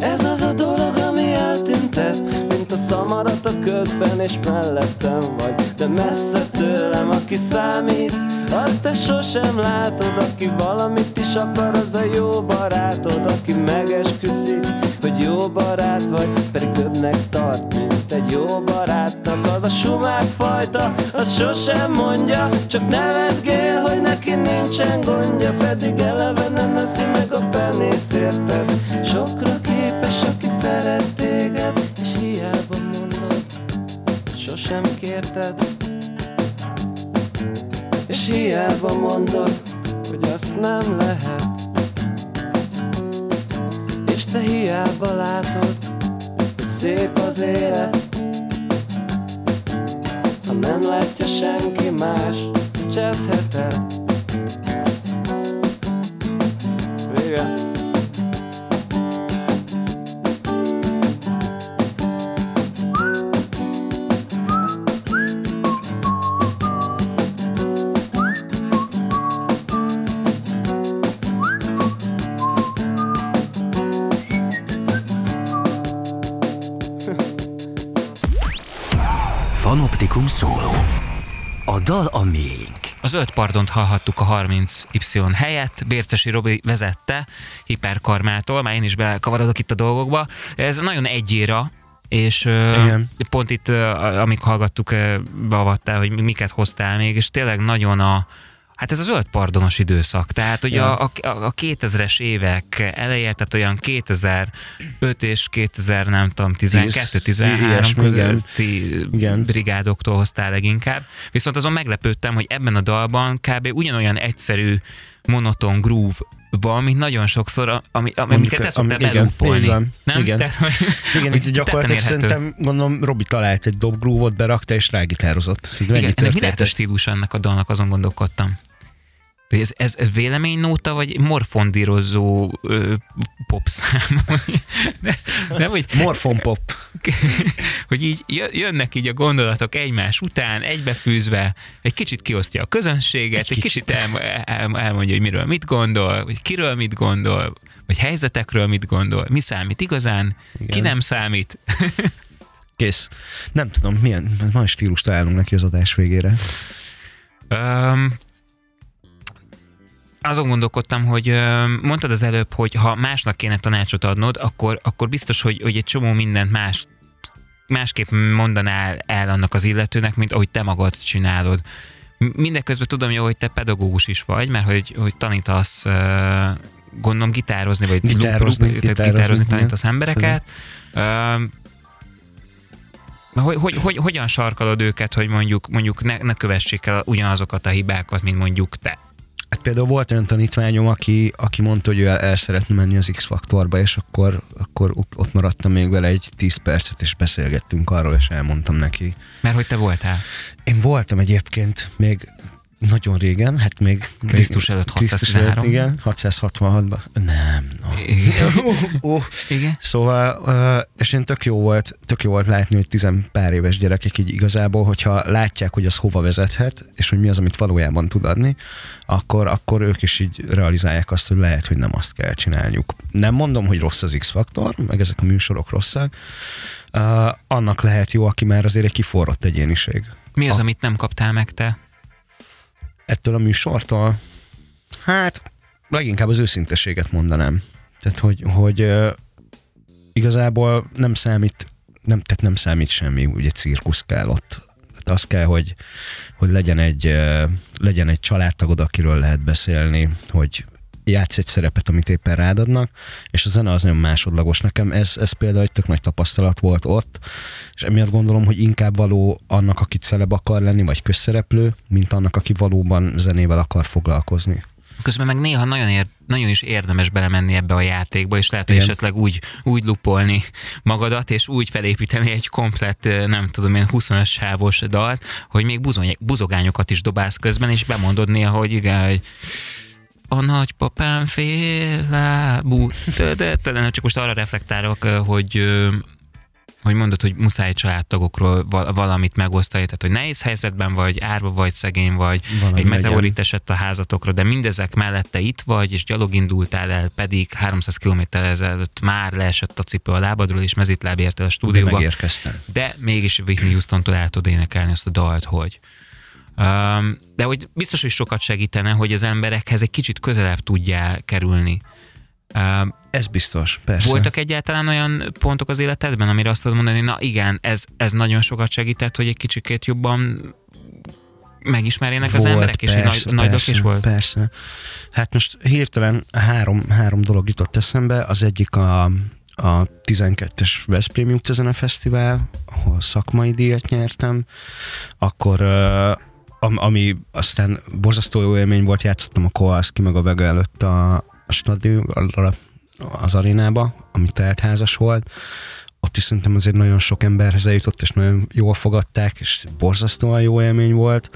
[SPEAKER 5] Ez az a dolog, ami eltüntet mint a szamarat a ködben és mellettem vagy. De messze tőlem, aki számít azt te sosem látod, aki valamit is akar, az a jó barátod Aki megesküszik, hogy jó barát vagy Pedig többnek tart, mint egy jó barátnak Az a sumák fajta, az sosem mondja Csak nevetgél, hogy neki nincsen gondja Pedig eleve nem neszi meg a penész, érted? Sokra képes, aki szeret téged hiába mondod, sosem kérted És hiába mondod, hogy azt nem lehet És te hiába látod, szép az élet. Ha nem látja senki más, cseszheted
[SPEAKER 1] szóló. A dal a miénk.
[SPEAKER 2] Az öt pardont hallhattuk a 30Y helyett, Bércesi Robi vezette hiperkarmától, már én is belekavarodok itt a dolgokba. Ez nagyon egyéra, és
[SPEAKER 3] Igen.
[SPEAKER 2] pont itt, amíg hallgattuk, beavattál, hogy miket hoztál még, és tényleg nagyon a, Hát ez az öt pardonos időszak, tehát hogy
[SPEAKER 3] Ja.
[SPEAKER 2] a, a, a 2000-es évek eleje, tehát olyan 2005 és 2000, nem tudom, 12, 13
[SPEAKER 3] ilyesmi, igen.
[SPEAKER 2] közötti
[SPEAKER 3] Igen.
[SPEAKER 2] brigádoktól hoztál leginkább. Viszont azon meglepődtem, hogy ebben a dalban kb. ugyanolyan egyszerű, monoton groove van, mint nagyon sokszor, ami, ami, amiket te szoktál
[SPEAKER 3] ami- igen,
[SPEAKER 2] belúpolni.
[SPEAKER 3] így van,
[SPEAKER 2] Nem?
[SPEAKER 3] igen.
[SPEAKER 2] Tehát, hogy,
[SPEAKER 3] Igen, itt gyakorlatilag szerintem, gondolom, Robi talált egy dobgrúvot, berakta és rágitározott. Szerintem
[SPEAKER 2] Igen,
[SPEAKER 3] ennyi
[SPEAKER 2] ennek mi lehet a stílus ennek a dalnak, azon gondolkodtam. Hogy Ez, ez, ez véleménynóta, vagy morfondírozó ö, popszám? De, nem, hogy,
[SPEAKER 3] Morfonpop.
[SPEAKER 2] hogy így jö- jönnek így a gondolatok egymás után, egybefűzve, egy kicsit kiosztja a közönséget, egy, egy kicsit el, el, elmondja, hogy miről mit gondol, vagy kiről mit gondol, vagy helyzetekről mit gondol, mi számít igazán, Igen. ki nem számít.
[SPEAKER 3] Kész. Nem tudom, milyen, van stílus találunk neki az adás végére.
[SPEAKER 2] Um, azon gondolkodtam, hogy mondtad az előbb, hogy ha másnak kéne tanácsot adnod, akkor, akkor biztos, hogy, hogy egy csomó mindent más, másképp mondanál el annak az illetőnek, mint ahogy te magad csinálod. Mindeközben tudom jó, hogy te pedagógus is vagy, mert hogy, hogy tanítasz, gondolom gitározni, vagy
[SPEAKER 3] Gitározni,
[SPEAKER 2] tehát
[SPEAKER 3] gitározni,
[SPEAKER 2] gitározni
[SPEAKER 3] igen.
[SPEAKER 2] tanítasz embereket. Öm, hogy, hogy, hogy, hogyan sarkalod őket, hogy mondjuk, mondjuk ne, ne kövessék el ugyanazokat a hibákat, mint mondjuk te?
[SPEAKER 3] Hát például volt olyan tanítványom, aki, aki mondta, hogy ő el, el szeretne menni az X-faktorba, és akkor, akkor ott- maradtam még vele egy 10 percet, és beszélgettünk arról, és elmondtam neki.
[SPEAKER 2] Mert hogy te voltál.
[SPEAKER 3] Én voltam egyébként még nagyon régen, hát még...
[SPEAKER 2] Krisztus előtt
[SPEAKER 3] Krisztus
[SPEAKER 2] 613.
[SPEAKER 3] előtt, igen, 666-ban. Nem, no.
[SPEAKER 2] Igen.
[SPEAKER 3] oh,
[SPEAKER 2] Igen.
[SPEAKER 3] Szóval, ö, és én tök jó volt, tök jó volt látni, hogy tizen pár éves gyerekek így igazából, hogyha látják, hogy az hova vezethet, és hogy mi az, amit valójában tud adni, akkor, akkor ők is így realizálják azt, hogy lehet, hogy nem azt kell csinálniuk. Nem mondom, hogy rossz az X-faktor, meg ezek a műsorok rosszak, uh, annak lehet jó, aki már azért egy kiforrott egyéniség.
[SPEAKER 2] Mi az,
[SPEAKER 3] A-
[SPEAKER 2] amit nem kaptál meg te?
[SPEAKER 3] Ettől a műsortól, hát leginkább az őszinteséget mondanám. Tehát, hogy, hogy igazából nem számít, nem, tehát nem számít semmi, ugye cirkusz kell ott. Tehát az kell, hogy, hogy legyen, egy, legyen egy családtagod, akiről lehet beszélni, hogy játsz egy szerepet, amit éppen rád adnak, és a zene az nagyon másodlagos. Nekem ez, ez például egy tök nagy tapasztalat volt ott, és emiatt gondolom, hogy inkább való annak, aki celeb akar lenni, vagy közszereplő, mint annak, aki valóban zenével akar foglalkozni.
[SPEAKER 2] Közben meg néha nagyon, ér, nagyon is érdemes belemenni ebbe a játékba, és lehet, hogy
[SPEAKER 3] Igen.
[SPEAKER 2] esetleg úgy, úgy lupolni magadat, és úgy felépíteni egy komplett, nem tudom én, 25 sávos dalt, hogy még buzony, buzogányokat is dobálsz közben, és bemondod néha, hogy igen, hogy a nagypapám fél lábú, de, de, de, de csak most arra reflektálok, hogy hogy mondod, hogy muszáj családtagokról val- valamit megosztani, tehát hogy nehéz helyzetben vagy, árva vagy, szegény vagy,
[SPEAKER 3] Valami
[SPEAKER 2] egy meteorit
[SPEAKER 3] legyen.
[SPEAKER 2] esett a házatokra, de mindezek mellette itt vagy, és gyalog indultál el, pedig 300 km ezelőtt már leesett a cipő a lábadról, és mezitláb érte a
[SPEAKER 3] De
[SPEAKER 2] stúdióba.
[SPEAKER 3] megérkeztem.
[SPEAKER 2] De mégis Whitney Houston-tól el tudod énekelni ezt a dalt, hogy de hogy biztos, hogy sokat segítene, hogy az emberekhez egy kicsit közelebb tudjál kerülni.
[SPEAKER 3] Ez biztos, persze.
[SPEAKER 2] voltak egyáltalán olyan pontok az életedben, amire azt tudod mondani, hogy na igen, ez, ez nagyon sokat segített, hogy egy kicsikét jobban megismerjenek az
[SPEAKER 3] Volt,
[SPEAKER 2] emberek, és
[SPEAKER 3] persze,
[SPEAKER 2] egy nagy, nagy
[SPEAKER 3] persze,
[SPEAKER 2] is volt?
[SPEAKER 3] Persze. Hát most hirtelen három, három dolog jutott eszembe. Az egyik a, a 12-es Veszprém Utcazene Fesztivál, ahol szakmai díjat nyertem. Akkor am, ami aztán borzasztó jó élmény volt, játszottam a Kowalski meg a Vega előtt a, a stadion, az arénába, ami teltházas volt. Ott is szerintem azért nagyon sok emberhez eljutott, és nagyon jól fogadták, és borzasztóan jó élmény volt.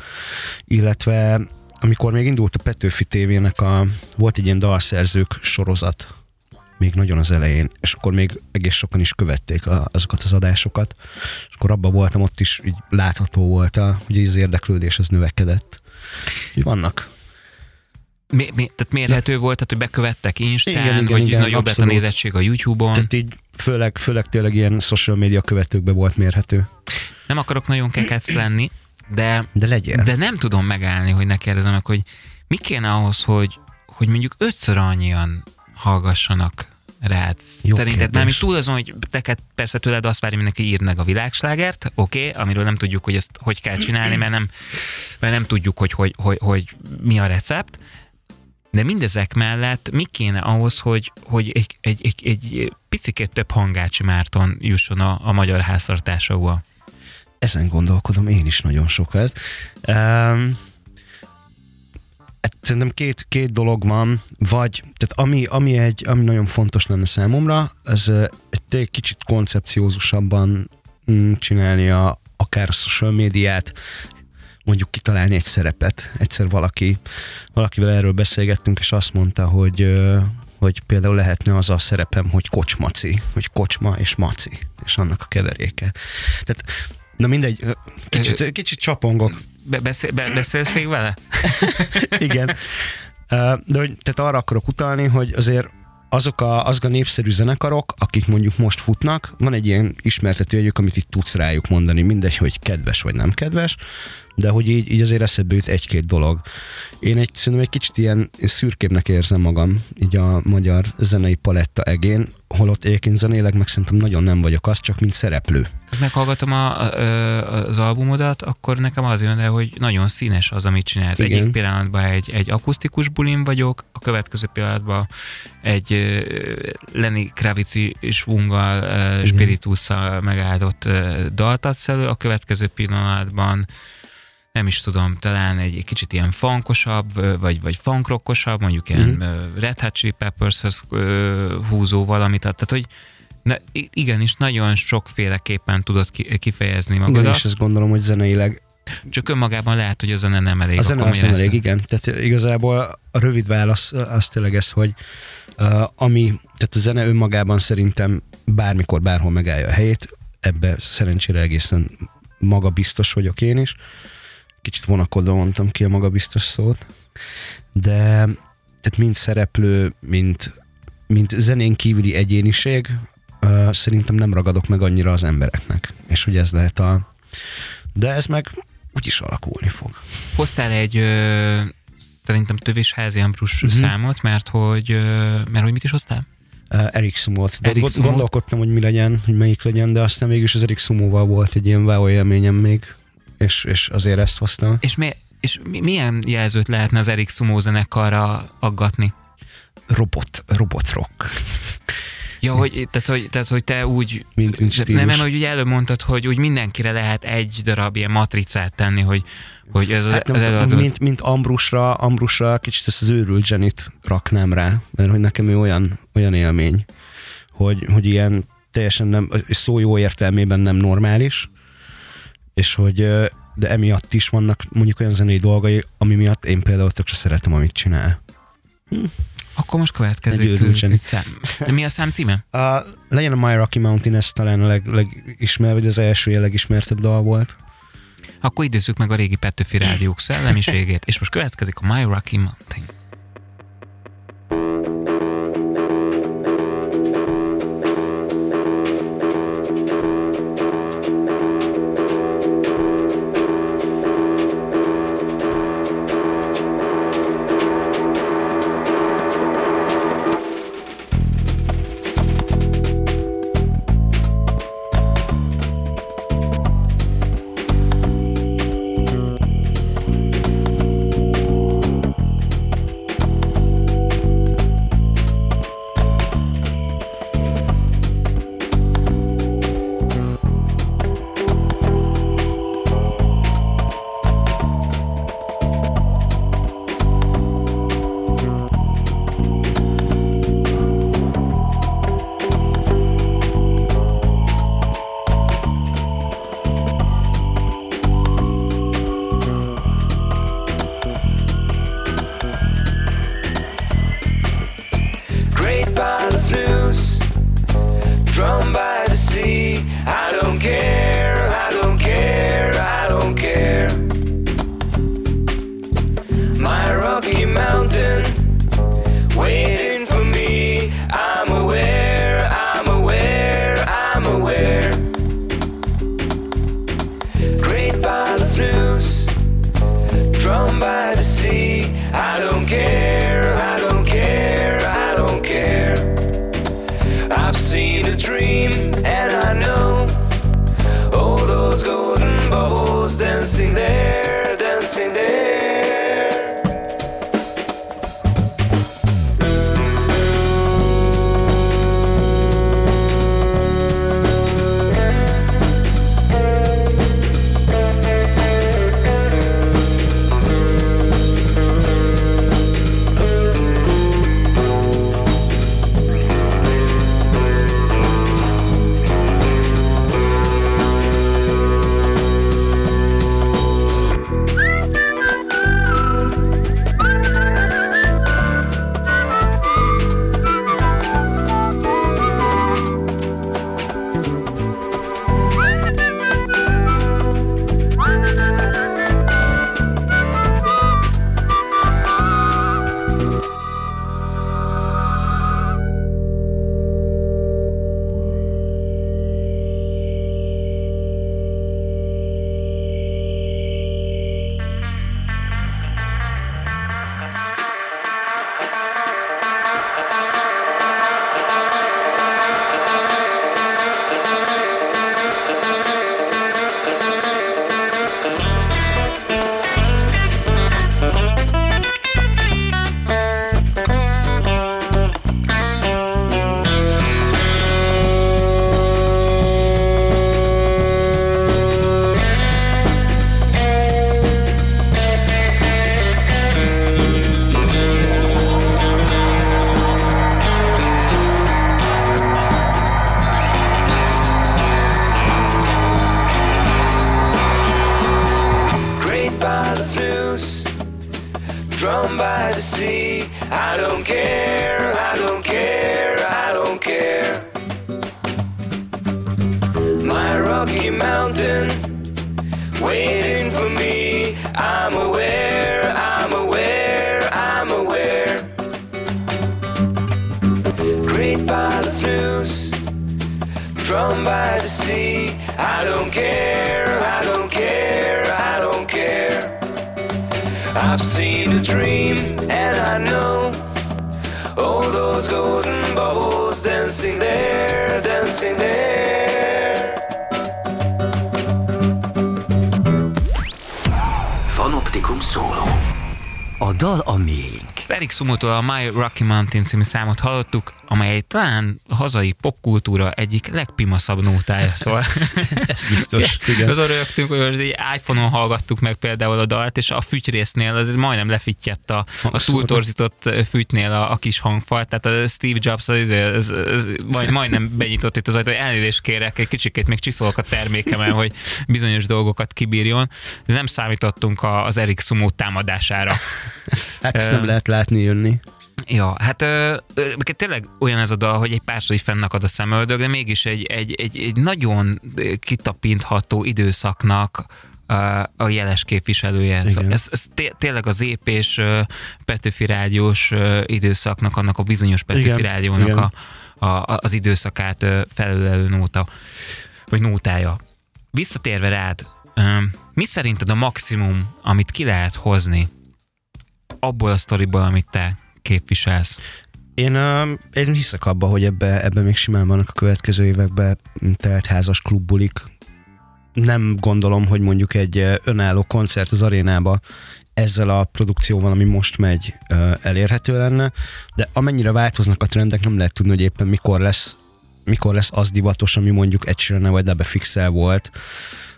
[SPEAKER 3] Illetve amikor még indult a Petőfi tévének a, volt egy ilyen dalszerzők sorozat, még nagyon az elején, és akkor még egész sokan is követték a, azokat az adásokat, és akkor abban voltam, ott is így látható volt, a, hogy az érdeklődés az növekedett. Vannak.
[SPEAKER 2] Mi, mi, tehát mérhető volt, tehát hogy bekövettek Instán,
[SPEAKER 3] Igen, igen,
[SPEAKER 2] hogy
[SPEAKER 3] igen,
[SPEAKER 2] nagyobb lett a
[SPEAKER 3] abszolút.
[SPEAKER 2] nézettség a YouTube-on.
[SPEAKER 3] Tehát így főleg, főleg tényleg ilyen social media követőkbe volt mérhető.
[SPEAKER 2] Nem akarok nagyon kekec lenni, de,
[SPEAKER 3] De legyél.
[SPEAKER 2] de nem tudom megállni, hogy ne kérdezem hogy mi kéne ahhoz, hogy, hogy mondjuk ötször annyian hallgassanak rád.
[SPEAKER 3] Jó
[SPEAKER 2] Szerinted
[SPEAKER 3] kérdés.
[SPEAKER 2] már még túl azon, hogy neked persze tőled azt várja, mindenki írd meg a világslágert, oké, okay, amiről nem tudjuk, hogy ezt hogy kell csinálni, mert nem, mert nem tudjuk, hogy, hogy, hogy, hogy mi a recept, de mindezek mellett mi kéne ahhoz, hogy, hogy egy, egy, egy, egy picikét több hangácsi Márton jusson a, a magyar háztartásokba?
[SPEAKER 3] Ezen gondolkodom én is nagyon sokat. Um, szerintem két, két dolog van, vagy, tehát ami, ami, egy, ami nagyon fontos lenne számomra, ö, egy tényleg kicsit koncepciózusabban mm, csinálni a, akár a social médiát, mondjuk kitalálni egy szerepet. Egyszer valaki, valakivel erről beszélgettünk, és azt mondta, hogy hogy például lehetne az a szerepem, hogy kocsmaci, hogy kocsma és maci, és annak a keveréke. Tehát, na mindegy, kicsit, kicsit csapongok.
[SPEAKER 2] Be, beszél, be, beszélsz még vele?
[SPEAKER 3] Igen. De hogy, tehát arra akarok utalni, hogy azért azok a, azok a népszerű zenekarok, akik mondjuk most futnak, van egy ilyen ismertető jegyük, amit itt tudsz rájuk mondani, mindegy, hogy kedves vagy nem kedves, de hogy így, így azért eszedbe jut egy-két dolog. Én egy, szerintem egy kicsit ilyen szürkébbnek érzem magam, így a magyar zenei paletta egén, holott egyébként zenéleg meg szerintem nagyon nem vagyok az, csak mint szereplő.
[SPEAKER 2] Meghallgatom a, a, az albumodat, akkor nekem az jön el, hogy nagyon színes az, amit csinálsz.
[SPEAKER 3] Igen.
[SPEAKER 2] Egyik pillanatban egy, egy akusztikus bulin vagyok, a következő pillanatban egy Lenny Kravici svunggal, spiritusszal megáldott dalt adsz elő, a következő pillanatban nem is tudom, talán egy, egy kicsit ilyen funkosabb, ö, vagy, vagy funkrockosabb, mondjuk ilyen mm. Red Hot Chili Peppers-höz ö, húzó valamit, tehát hogy Na, igenis, nagyon sokféleképpen tudod ki- kifejezni
[SPEAKER 3] Igen,
[SPEAKER 2] magadat,
[SPEAKER 3] és ezt gondolom, hogy zeneileg
[SPEAKER 2] csak önmagában lehet, hogy a zene nem elég.
[SPEAKER 3] A zene az nem
[SPEAKER 2] lesz?
[SPEAKER 3] elég, igen. Tehát igazából a rövid válasz az tényleg ez, hogy uh, ami, tehát a zene önmagában szerintem bármikor, bárhol megállja a helyét, ebbe szerencsére egészen magabiztos vagyok én is. Kicsit vonakodva mondtam ki a magabiztos szót, de tehát mind szereplő, mint, mint zenén kívüli egyéniség, uh, szerintem nem ragadok meg annyira az embereknek. És hogy ez lehet a... De ez meg úgyis alakulni fog.
[SPEAKER 2] Hoztál egy ö, szerintem tövés házi Ambrus uh-huh. számot, mert hogy, ö, mert hogy mit is hoztál?
[SPEAKER 3] Uh, Sumót.
[SPEAKER 2] Erik Sumót?
[SPEAKER 3] Gondolkodtam, hogy mi legyen, hogy melyik legyen, de aztán mégis az Erik Sumóval volt egy ilyen wow élményem még, és, és azért ezt hoztam.
[SPEAKER 2] És, mi, és mi, milyen jelzőt lehetne az Erik Sumo zenekarra aggatni?
[SPEAKER 3] Robot, robot rock.
[SPEAKER 2] Ja, hogy, tehát, hogy, tehát, hogy te úgy...
[SPEAKER 3] Mint- mint stílus.
[SPEAKER 2] nem, nem, hogy ugye előbb mondtad, hogy úgy mindenkire lehet egy darab ilyen matricát tenni, hogy, hogy ez az,
[SPEAKER 3] Hát
[SPEAKER 2] az
[SPEAKER 3] nem,
[SPEAKER 2] előadó...
[SPEAKER 3] mint, mint Ambrusra, Ambrusra kicsit ezt az őrült Jenit raknám rá, mert hogy nekem ő olyan, olyan élmény, hogy, hogy ilyen teljesen nem, szó jó értelmében nem normális, és hogy de emiatt is vannak mondjuk olyan zenei dolgai, ami miatt én például tökre szeretem, amit csinál.
[SPEAKER 2] Akkor most következik tőlük szám. De mi a szám címe?
[SPEAKER 3] A, legyen a My Rocky Mountain, ez talán a leg, legismer, vagy az első legismertebb dal volt.
[SPEAKER 2] Akkor idézzük meg a régi Petőfi rádiók szellemiségét, és most következik a My Rocky Mountain.
[SPEAKER 1] Acender. Dal a miénk.
[SPEAKER 2] Eric Sumótól a My Rocky Mountain című számot hallottuk, amely talán a hazai popkultúra egyik legpimaszabb nótája, szóval
[SPEAKER 3] Ez biztos. Igen.
[SPEAKER 2] azon rögtünk, hogy most egy iPhone-on hallgattuk meg például a dalt, és a fütyrésznél az majdnem lefittyett a, a túltorzított fütynél a, a kis hangfal, tehát a Steve Jobs az, az, az, az majd, majdnem benyitott itt az ajtó, hogy elnézést kérek, egy kicsikét még csiszolok a termékemen, hogy bizonyos dolgokat kibírjon, de nem számítottunk a- az Eric Sumo támadására.
[SPEAKER 3] Hát ezt nem lehet látni jönni.
[SPEAKER 2] Ja, hát ö, ö, tényleg olyan ez a dal, hogy egy párszor így fennakad a szemöldög, de mégis egy, egy, egy, egy nagyon kitapintható időszaknak ö, a jeles képviselője. Szóval Ez, ez té- tényleg az épés ö, Petőfi rádiós időszaknak, annak a bizonyos Petőfi
[SPEAKER 3] Igen,
[SPEAKER 2] rádiónak
[SPEAKER 3] igen.
[SPEAKER 2] a, a, az időszakát ö, felülelő nóta, vagy nótája. Visszatérve rád, mi szerinted a maximum, amit ki lehet hozni abból a sztoriból, amit te képviselsz?
[SPEAKER 3] Én, én hiszek abba, hogy ebbe, ebbe még simán vannak a következő években teltházas klubbulik. Nem gondolom, hogy mondjuk egy önálló koncert az arénába ezzel a produkcióval, ami most megy, elérhető lenne, de amennyire változnak a trendek, nem lehet tudni, hogy éppen mikor lesz mikor lesz az divatos, ami mondjuk egy vagy Debe Fixel volt.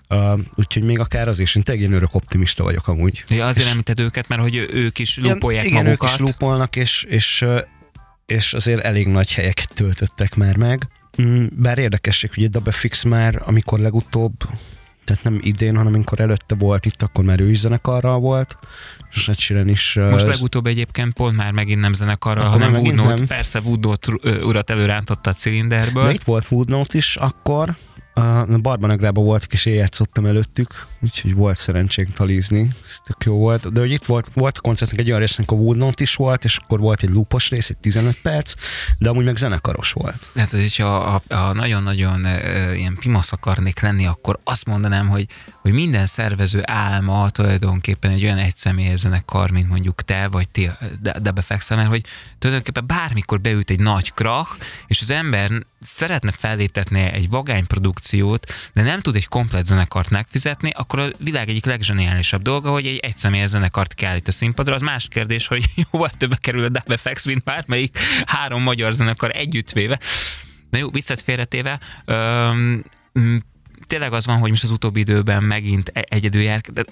[SPEAKER 3] Uh, úgyhogy még akár az is, én örök optimista vagyok amúgy.
[SPEAKER 2] Ja, azért említed őket, mert hogy ők is
[SPEAKER 3] Igen,
[SPEAKER 2] lúpolják
[SPEAKER 3] igen,
[SPEAKER 2] magukat.
[SPEAKER 3] ők is lúpolnak, és, és, és azért elég nagy helyeket töltöttek már meg. Mm, Bár érdekesség, hogy a Fix már, amikor legutóbb, tehát nem idén, hanem amikor előtte volt itt, akkor már ő is zenekarral volt, és Ed Sheeran is...
[SPEAKER 2] Most legutóbb egyébként pont már megint nem zenekarra,
[SPEAKER 3] Akkor
[SPEAKER 2] hanem Woodnote, persze Woodnote urat előrántotta a cilinderből.
[SPEAKER 3] De itt volt Woodnote is akkor, a Barbanagrába voltak, és én játszottam előttük, úgyhogy volt szerencsénk talizni, ez tök jó volt. De hogy itt volt, volt a koncertnek egy olyan rész, amikor Woodnote is volt, és akkor volt egy lúpos rész, egy 15 perc, de amúgy meg zenekaros volt.
[SPEAKER 2] Tehát, hogyha a, a nagyon-nagyon ö, ilyen pimasz akarnék lenni, akkor azt mondanám, hogy, hogy minden szervező álma tulajdonképpen egy olyan egyszemélyes zenekar, mint mondjuk te, vagy ti, de, de befekszel, mert hogy tulajdonképpen bármikor beüt egy nagy krach, és az ember szeretne felléptetni egy vagány produkciót, de nem tud egy komplet zenekart megfizetni, akkor a világ egyik legzseniálisabb dolga, hogy egy egyszemélyes zenekart kiállít a színpadra. Az más kérdés, hogy jóval többe kerül a Dub FX, mint bármelyik három magyar zenekar együttvéve. Na jó, viccet félretéve, öm, tényleg az van, hogy most az utóbbi időben megint e- egyedül jár, de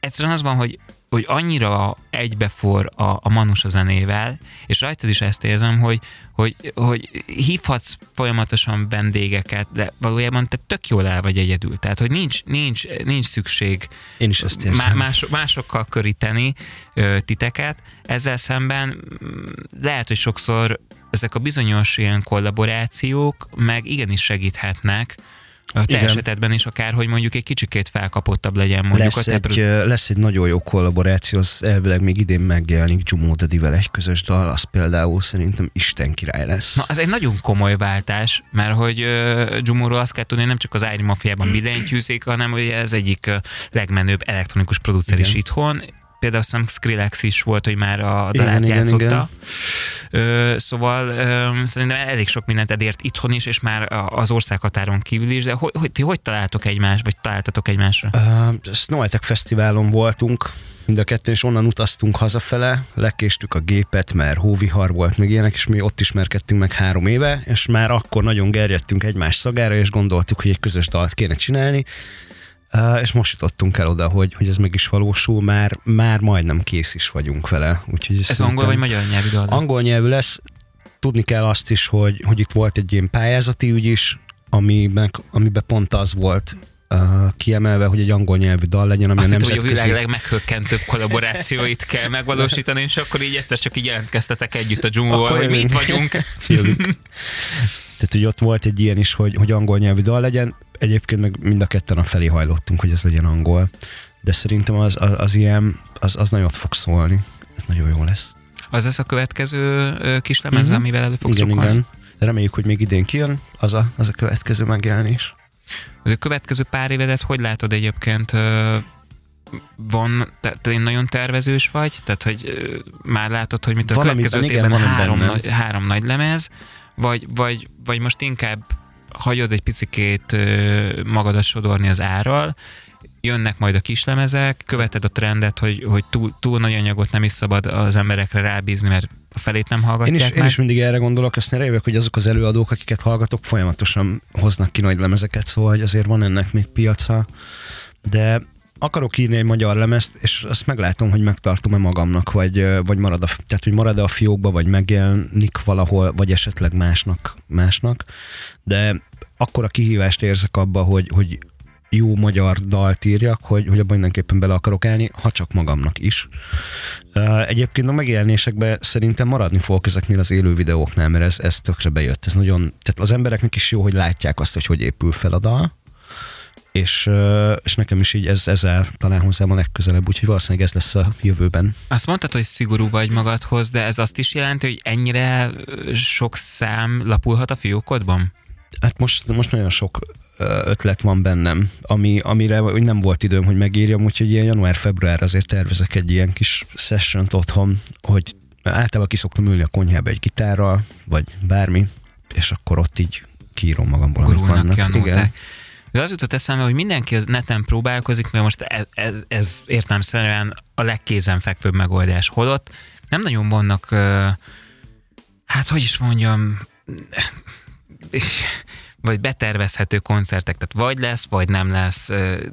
[SPEAKER 2] egyszerűen az van, hogy hogy annyira egybefor a, a Manus a zenével, és rajtad is ezt érzem, hogy, hogy, hogy hívhatsz folyamatosan vendégeket, de valójában te tök jól el vagy egyedül. Tehát, hogy nincs, nincs, nincs szükség
[SPEAKER 3] Én is ezt érzem.
[SPEAKER 2] Más, másokkal köríteni ö, titeket. Ezzel szemben mm, lehet, hogy sokszor ezek a bizonyos ilyen kollaborációk meg igenis segíthetnek, a te Igen. esetedben is akár, hogy mondjuk egy kicsikét felkapottabb legyen mondjuk
[SPEAKER 3] lesz
[SPEAKER 2] a
[SPEAKER 3] egy, egy, lesz egy nagyon jó kollaboráció, az elvileg még idén megjelenik Jumo Dedivel egy közös dal, az például szerintem Isten király lesz.
[SPEAKER 2] Na, ez egy nagyon komoly váltás, mert hogy uh, Jumóról azt kell tudni, nem csak az Iron Mafiában billentyűzik, hanem hogy ez egyik legmenőbb elektronikus producer Igen. is itthon, például azt Skrillex is volt, hogy már a dalát igen, játszotta. Igen, igen. Ö, szóval ö, szerintem elég sok mindent elért itthon is, és már az országhatáron kívül is, de hogy, hogy ti hogy találtok egymás, vagy találtatok egymásra?
[SPEAKER 3] Uh, Snowtech Fesztiválon voltunk, mind a ketten, és onnan utaztunk hazafele, lekéstük a gépet, mert hóvihar volt, meg ilyenek, és mi ott ismerkedtünk meg három éve, és már akkor nagyon gerjedtünk egymás szagára, és gondoltuk, hogy egy közös dalt kéne csinálni, és most jutottunk el oda, hogy, hogy ez meg is valósul, már, már majdnem kész is vagyunk vele. Úgyhogy
[SPEAKER 2] ez angol vagy magyar nyelvű dal?
[SPEAKER 3] Angol nyelvű lesz. Tudni kell azt is, hogy, hogy itt volt egy ilyen pályázati ügy is, amiben, amiben pont az volt uh, kiemelve, hogy egy angol nyelvű dal legyen, ami
[SPEAKER 2] Azt
[SPEAKER 3] a nemzetközi...
[SPEAKER 2] hogy a világ legmeghökkentőbb kollaborációit kell megvalósítani, és akkor így egyszer csak így jelentkeztetek együtt a dzsungóval, hogy mi itt vagyunk.
[SPEAKER 3] Tehát, hogy ott volt egy ilyen is, hogy, hogy angol nyelvű dal legyen. Egyébként meg mind a ketten a felé hajlottunk, hogy ez legyen angol. De szerintem az, az, az ilyen, az, az nagyot fog szólni. Ez nagyon jó lesz.
[SPEAKER 2] Az lesz a következő kis lemez, uh-huh. amivel elő fogsz
[SPEAKER 3] Igen, igen. Reméljük, hogy még idén kijön az a, az a következő megjelenés.
[SPEAKER 2] A következő pár évedet hogy látod egyébként? Van, te, te nagyon tervezős vagy? Tehát, hogy már látod, hogy mit a Valami, következő évben három, nagy, három nagy lemez, vagy, vagy, vagy most inkább hagyod egy picikét magadat sodorni az árral, jönnek majd a kislemezek, követed a trendet, hogy, hogy túl, túl nagy anyagot nem is szabad az emberekre rábízni, mert a felét nem hallgatják
[SPEAKER 3] én is, én is mindig erre gondolok, ezt ne hogy azok az előadók, akiket hallgatok, folyamatosan hoznak ki nagy lemezeket, szóval hogy azért van ennek még piaca, de akarok írni egy magyar lemezt, és azt meglátom, hogy megtartom-e magamnak, vagy, vagy marad a, tehát, hogy marad a fiókba, vagy megjelenik valahol, vagy esetleg másnak, másnak. De akkor a kihívást érzek abba, hogy, hogy jó magyar dalt írjak, hogy, hogy abban mindenképpen bele akarok állni, ha csak magamnak is. Egyébként a megjelenésekben szerintem maradni fogok ezeknél az élő videóknál, mert ez, ez tökre bejött. Ez nagyon, tehát az embereknek is jó, hogy látják azt, hogy hogy épül fel a dal, és, és nekem is így ez, ezzel talán hozzám a legközelebb, úgyhogy valószínűleg ez lesz a jövőben.
[SPEAKER 2] Azt mondtad, hogy szigorú vagy magadhoz, de ez azt is jelenti, hogy ennyire sok szám lapulhat a fiókodban?
[SPEAKER 3] Hát most, most nagyon sok ötlet van bennem, ami, amire nem volt időm, hogy megírjam, úgyhogy ilyen január-február azért tervezek egy ilyen kis session otthon, hogy általában ki szoktam ülni a konyhába egy gitárral, vagy bármi, és akkor ott így kiírom magamból,
[SPEAKER 2] amik vannak. Igen. De az jutott eszembe, hogy mindenki az neten próbálkozik, mert most ez, ez, ez értelmszerűen a legkézenfekvőbb megoldás. Holott nem nagyon vannak, hát hogy is mondjam, vagy betervezhető koncertek, tehát vagy lesz, vagy nem lesz.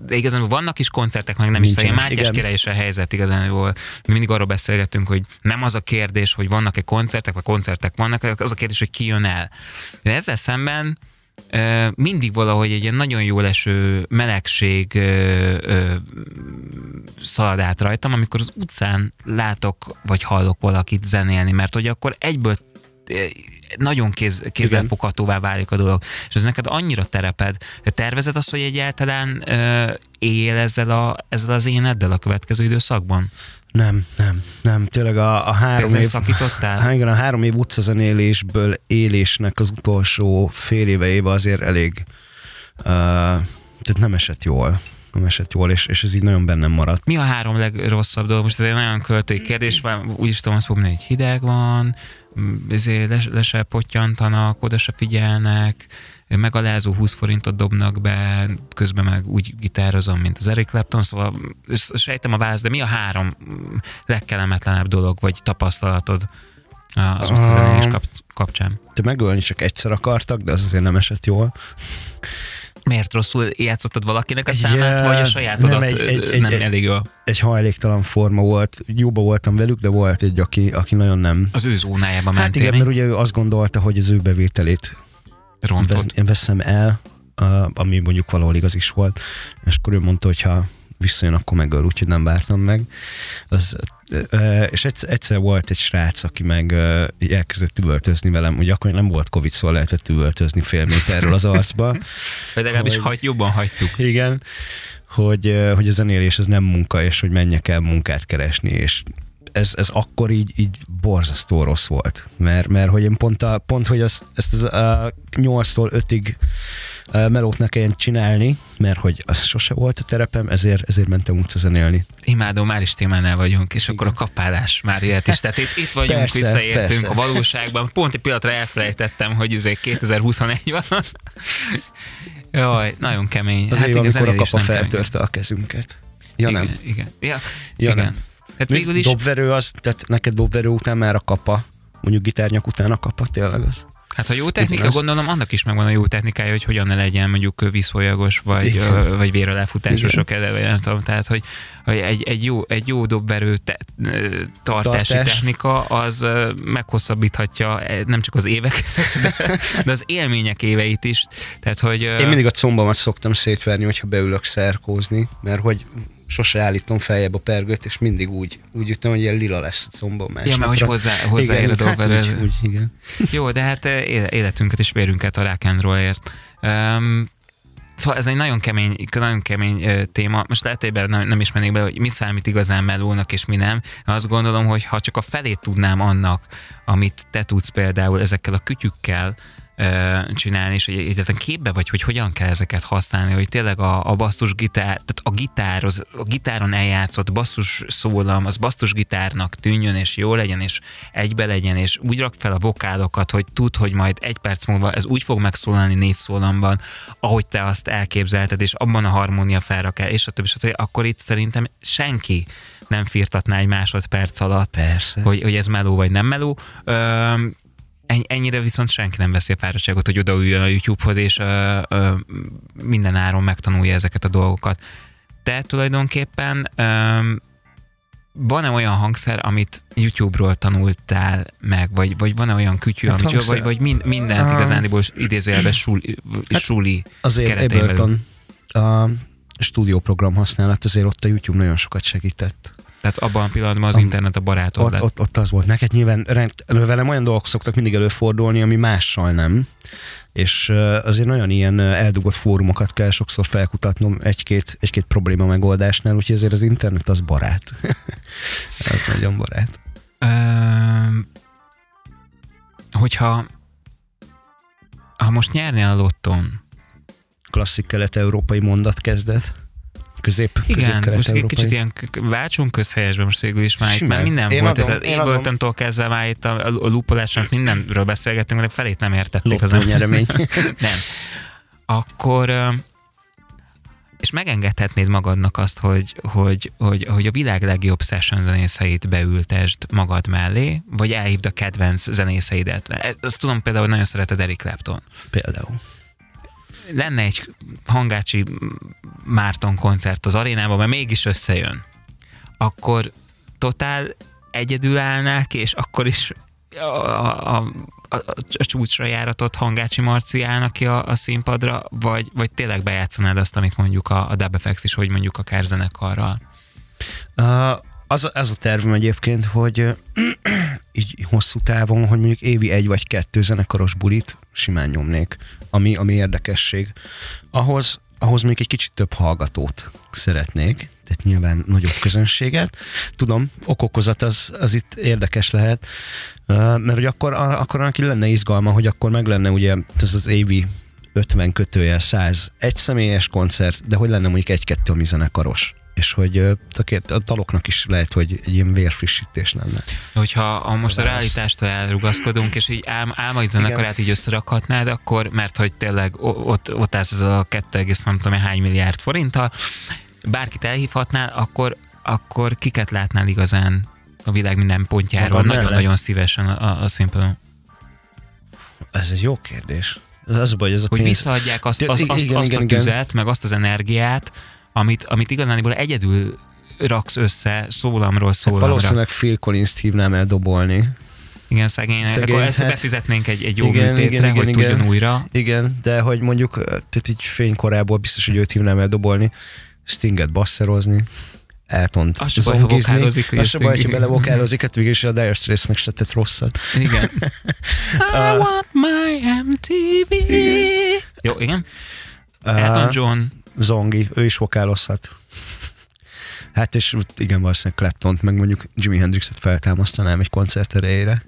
[SPEAKER 2] De igazán vannak is koncertek, meg nem Nincsen, is. Szóval Mátyás király is a helyzet igazán, Mi mindig arról beszélgetünk, hogy nem az a kérdés, hogy vannak-e koncertek, vagy koncertek vannak, az a kérdés, hogy ki jön el. De ezzel szemben mindig valahogy egy ilyen nagyon jól eső melegség szalad át rajtam, amikor az utcán látok vagy hallok valakit zenélni, mert hogy akkor egyből nagyon kéz, kézzelfoghatóvá válik a dolog. És ez neked annyira tereped. Tervezed azt, hogy egyáltalán él ezzel, a, ezzel az éneddel a következő időszakban?
[SPEAKER 3] Nem, nem, nem. Tényleg a, a három év...
[SPEAKER 2] szakítottál?
[SPEAKER 3] Hát igen, a három év utcazenélésből élésnek az utolsó fél éve éve azért elég uh, tehát nem esett jól. nem esett jól, és, és ez így nagyon bennem maradt.
[SPEAKER 2] Mi a három legrosszabb dolog? Most ez egy nagyon költői kérdés, vagy úgy is tudom azt fogni, hogy hideg van, ezért le, le se pottyantanak, oda se figyelnek, megalázó 20 forintot dobnak be, közben meg úgy gitározom, mint az Eric Clapton, szóval sejtem a válasz, de mi a három legkellemetlenebb dolog, vagy tapasztalatod az
[SPEAKER 3] Ah.
[SPEAKER 2] zenélés kap, kapcsán?
[SPEAKER 3] Te megölni csak egyszer akartak, de az azért nem esett jól.
[SPEAKER 2] Miért rosszul játszottad valakinek a számát,
[SPEAKER 3] eh,
[SPEAKER 2] vagy a sajátodat
[SPEAKER 3] nem, egy- egy- egy-
[SPEAKER 2] nem
[SPEAKER 3] egy-
[SPEAKER 2] elég jól?
[SPEAKER 3] Egy hajléktalan forma volt, jóba voltam velük, de volt egy, aki, aki nagyon nem.
[SPEAKER 2] Az ő zónájába
[SPEAKER 3] Hát
[SPEAKER 2] mentél,
[SPEAKER 3] igen,
[SPEAKER 2] mi?
[SPEAKER 3] mert ugye ő azt gondolta, hogy az ő bevételét Én veszem el, ami mondjuk valahol igaz is volt, és akkor ő mondta, hogy ha visszajön, akkor megöl, úgyhogy nem vártam meg. Az, és egyszer, volt egy srác, aki meg elkezdett üvöltözni velem, ugye akkor nem volt Covid, szóval lehetett üvöltözni fél méterről az arcba.
[SPEAKER 2] Vagy legalábbis
[SPEAKER 3] hogy-
[SPEAKER 2] hagy, jobban hagytuk.
[SPEAKER 3] Igen, hogy, hogy a zenélés ez nem munka, és hogy menjek el munkát keresni, és ez, ez akkor így, így borzasztó rossz volt, mert, mert hogy én pont, a, pont hogy ezt, ezt az, a 8-tól 5-ig ö, melót ne kelljen csinálni, mert hogy az sose volt a terepem, ezért, ezért mentem utca zenélni.
[SPEAKER 2] Imádom, már is témánál vagyunk, és akkor a kapálás már ilyet is. Tehát itt, itt vagyunk,
[SPEAKER 3] Persze,
[SPEAKER 2] visszaértünk
[SPEAKER 3] persze.
[SPEAKER 2] a valóságban. Pont egy pillanatra elfelejtettem, hogy ez 2021 van. Jaj, nagyon kemény.
[SPEAKER 3] Az hát év, amikor a kapa feltörte a kezünket. Ja
[SPEAKER 2] igen,
[SPEAKER 3] nem.
[SPEAKER 2] Igen, ja,
[SPEAKER 3] Ja,
[SPEAKER 2] igen.
[SPEAKER 3] nem.
[SPEAKER 2] Hát végül is,
[SPEAKER 3] Dobverő az, tehát neked dobverő után már a kapa, mondjuk gitárnyak után a kapa, tényleg az.
[SPEAKER 2] hát ha jó technika,
[SPEAKER 3] Azt-
[SPEAKER 2] gondolom, annak is megvan a jó technikája, hogy hogyan ne legyen mondjuk vízfolyagos, vagy,
[SPEAKER 3] Igen.
[SPEAKER 2] vagy véraláfutásos
[SPEAKER 3] Igen.
[SPEAKER 2] sok eleve, nem tudom, tehát, hogy, hogy egy, egy, jó, egy jó dobberő te, tartási
[SPEAKER 3] Tartás.
[SPEAKER 2] technika az meghosszabbíthatja eh, nem csak az éveket, de, de az élmények éveit is. Tehát, hogy
[SPEAKER 3] Én mindig a combamat szoktam szétverni, hogyha beülök szerkózni, mert hogy sose állítom feljebb a pergőt, és mindig úgy, úgy ütöm, hogy ilyen lila lesz a combom
[SPEAKER 2] Ja, mert hogy hozzá, hozzáér a
[SPEAKER 3] igen, hát úgy, úgy, igen.
[SPEAKER 2] Jó, de hát eh, éle- életünket és vérünket a rollért. Um, Szóval ez egy nagyon kemény, nagyon kemény ö, téma. Most lehet, hogy nem, nem is mennék be, hogy mi számít igazán melónak, és mi nem. Azt gondolom, hogy ha csak a felét tudnám annak, amit te tudsz például ezekkel a kütyükkel csinálni, és hogy egyáltalán képbe vagy, hogy hogyan kell ezeket használni, hogy tényleg a, a basszus gitár, tehát a gitár, az, a gitáron eljátszott basszus szólam, az basszus gitárnak tűnjön, és jó legyen, és egybe legyen, és úgy rak fel a vokálokat, hogy tud, hogy majd egy perc múlva ez úgy fog megszólalni négy szólamban, ahogy te azt elképzelted, és abban a harmónia felrak el, és a többi, többi, akkor itt szerintem senki nem firtatná egy másodperc alatt,
[SPEAKER 3] Persze.
[SPEAKER 2] hogy, hogy ez meló vagy nem meló. Ennyi- Ennyire viszont senki nem veszi a fáradtságot, hogy odaüljön a YouTube-hoz, és ö, ö, minden áron megtanulja ezeket a dolgokat. Te tulajdonképpen ö, van-e olyan hangszer, amit YouTube-ról tanultál meg, vagy, vagy van-e olyan kütyű,
[SPEAKER 3] Hát
[SPEAKER 2] amit,
[SPEAKER 3] hangszer-
[SPEAKER 2] vagy, vagy mind, mindent
[SPEAKER 3] Ah.
[SPEAKER 2] igazándiból idézőjelben suli,
[SPEAKER 3] Hát
[SPEAKER 2] suli
[SPEAKER 3] Azért
[SPEAKER 2] keretein belül.
[SPEAKER 3] Ableton a stúdióprogram használat, azért ott a YouTube nagyon sokat segített.
[SPEAKER 2] Tehát abban a pillanatban az
[SPEAKER 3] Am-
[SPEAKER 2] internet a barátod
[SPEAKER 3] Ott,
[SPEAKER 2] lett.
[SPEAKER 3] ott, ott az volt. Neked nyilván rend, velem olyan dolgok szoktak mindig előfordulni, ami mással nem. És azért nagyon ilyen eldugott fórumokat kell sokszor felkutatnom egy-két, egy-két probléma megoldásnál, úgyhogy azért az internet az barát. az nagyon barát.
[SPEAKER 2] Hogyha ha most nyernél a lotton,
[SPEAKER 3] Klasszik kelet-európai mondat kezdet. Közép,
[SPEAKER 2] igen, most egy kicsit ilyen váltsunk közhelyesbe most végül is már itt, mert minden
[SPEAKER 3] Én
[SPEAKER 2] volt,
[SPEAKER 3] adom,
[SPEAKER 2] ez
[SPEAKER 3] én
[SPEAKER 2] az
[SPEAKER 3] adom.
[SPEAKER 2] Ableton-tól kezdve már itt a, a, lupolásnak mindenről beszélgettünk, de felét nem értették az
[SPEAKER 3] Lottó
[SPEAKER 2] emberek.
[SPEAKER 3] nyeremény.
[SPEAKER 2] Nem. Akkor és megengedhetnéd magadnak azt, hogy, hogy, hogy, hogy a világ legjobb session zenészeit beültesd magad mellé, vagy elhívd a kedvenc zenészeidet. E, Azt tudom például, hogy nagyon szereted Eric Clapton.
[SPEAKER 3] Például.
[SPEAKER 2] Lenne egy hangácsi Márton koncert az arénában, mert mégis összejön. Akkor totál egyedül állnák, és akkor is a, a, a, a, csúcsra járatott Hangácsi Marci állnak ki a, a színpadra, vagy, vagy tényleg bejátszanád azt, amit mondjuk a, a Dub FX is, hogy mondjuk a kárzenekarral.
[SPEAKER 3] Uh, az, az a tervem egyébként, hogy így hosszú távon, hogy mondjuk évi egy vagy kettő zenekaros bulit simán nyomnék, ami, ami érdekesség. Ahhoz, ahhoz még egy kicsit több hallgatót szeretnék, tehát nyilván nagyobb közönséget. Tudom, okokozat az, az itt érdekes lehet, mert hogy akkor, akkor annak lenne izgalma, hogy akkor meg lenne ugye ez az évi 50 kötőjel 100 egy személyes koncert, de hogy lenne mondjuk egy-kettő, ami zenekaros és hogy a daloknak is lehet, hogy egy ilyen vérfrissítés lenne.
[SPEAKER 2] Hogyha a most a realitástól elrugaszkodunk, és így ám, álmai zenekarát így összerakhatnád, akkor, mert hogy tényleg ott, ott állsz ez a 2, nem tudom hány milliárd forinttal, bárkit elhívhatnál, akkor, akkor kiket látnál igazán a világ minden pontjáról, nagyon-nagyon szívesen a, a, színpadon.
[SPEAKER 3] Ez egy jó kérdés. Az a baj, ez a
[SPEAKER 2] Hogy
[SPEAKER 3] pénz...
[SPEAKER 2] visszaadják azt, az,
[SPEAKER 3] igen,
[SPEAKER 2] azt,
[SPEAKER 3] igen,
[SPEAKER 2] azt
[SPEAKER 3] igen,
[SPEAKER 2] a
[SPEAKER 3] igen.
[SPEAKER 2] tüzet, meg azt az energiát, amit, amit igazániból egyedül raksz össze szólamról szólamra.
[SPEAKER 3] Valószínűleg Phil Collins-t hívnám el dobolni.
[SPEAKER 2] Igen, szegény.
[SPEAKER 3] Szegény,
[SPEAKER 2] Akkor ezt
[SPEAKER 3] hát-
[SPEAKER 2] befizetnénk egy, egy jó
[SPEAKER 3] Igen,
[SPEAKER 2] műtétre,
[SPEAKER 3] igen, igen,
[SPEAKER 2] hogy
[SPEAKER 3] igen.
[SPEAKER 2] tudjon újra.
[SPEAKER 3] Igen, de hogy mondjuk, tehát így fénykorából biztos, hogy őt hívnám el dobolni, Stinget basszerozni, Eltont
[SPEAKER 2] Az se baj, ha vokálozik, hogy
[SPEAKER 3] Az se baj, hogy belevokálozik, hát végül is a Dire Straitsnek se tett rosszat.
[SPEAKER 2] Igen. I want my MTV. Jó, igen. Elton John.
[SPEAKER 3] Zongi, ő is vokálozhat. Hát és igen, valószínűleg Claptont, meg mondjuk Jimi Hendrixet feltámasztanám egy koncert erejére.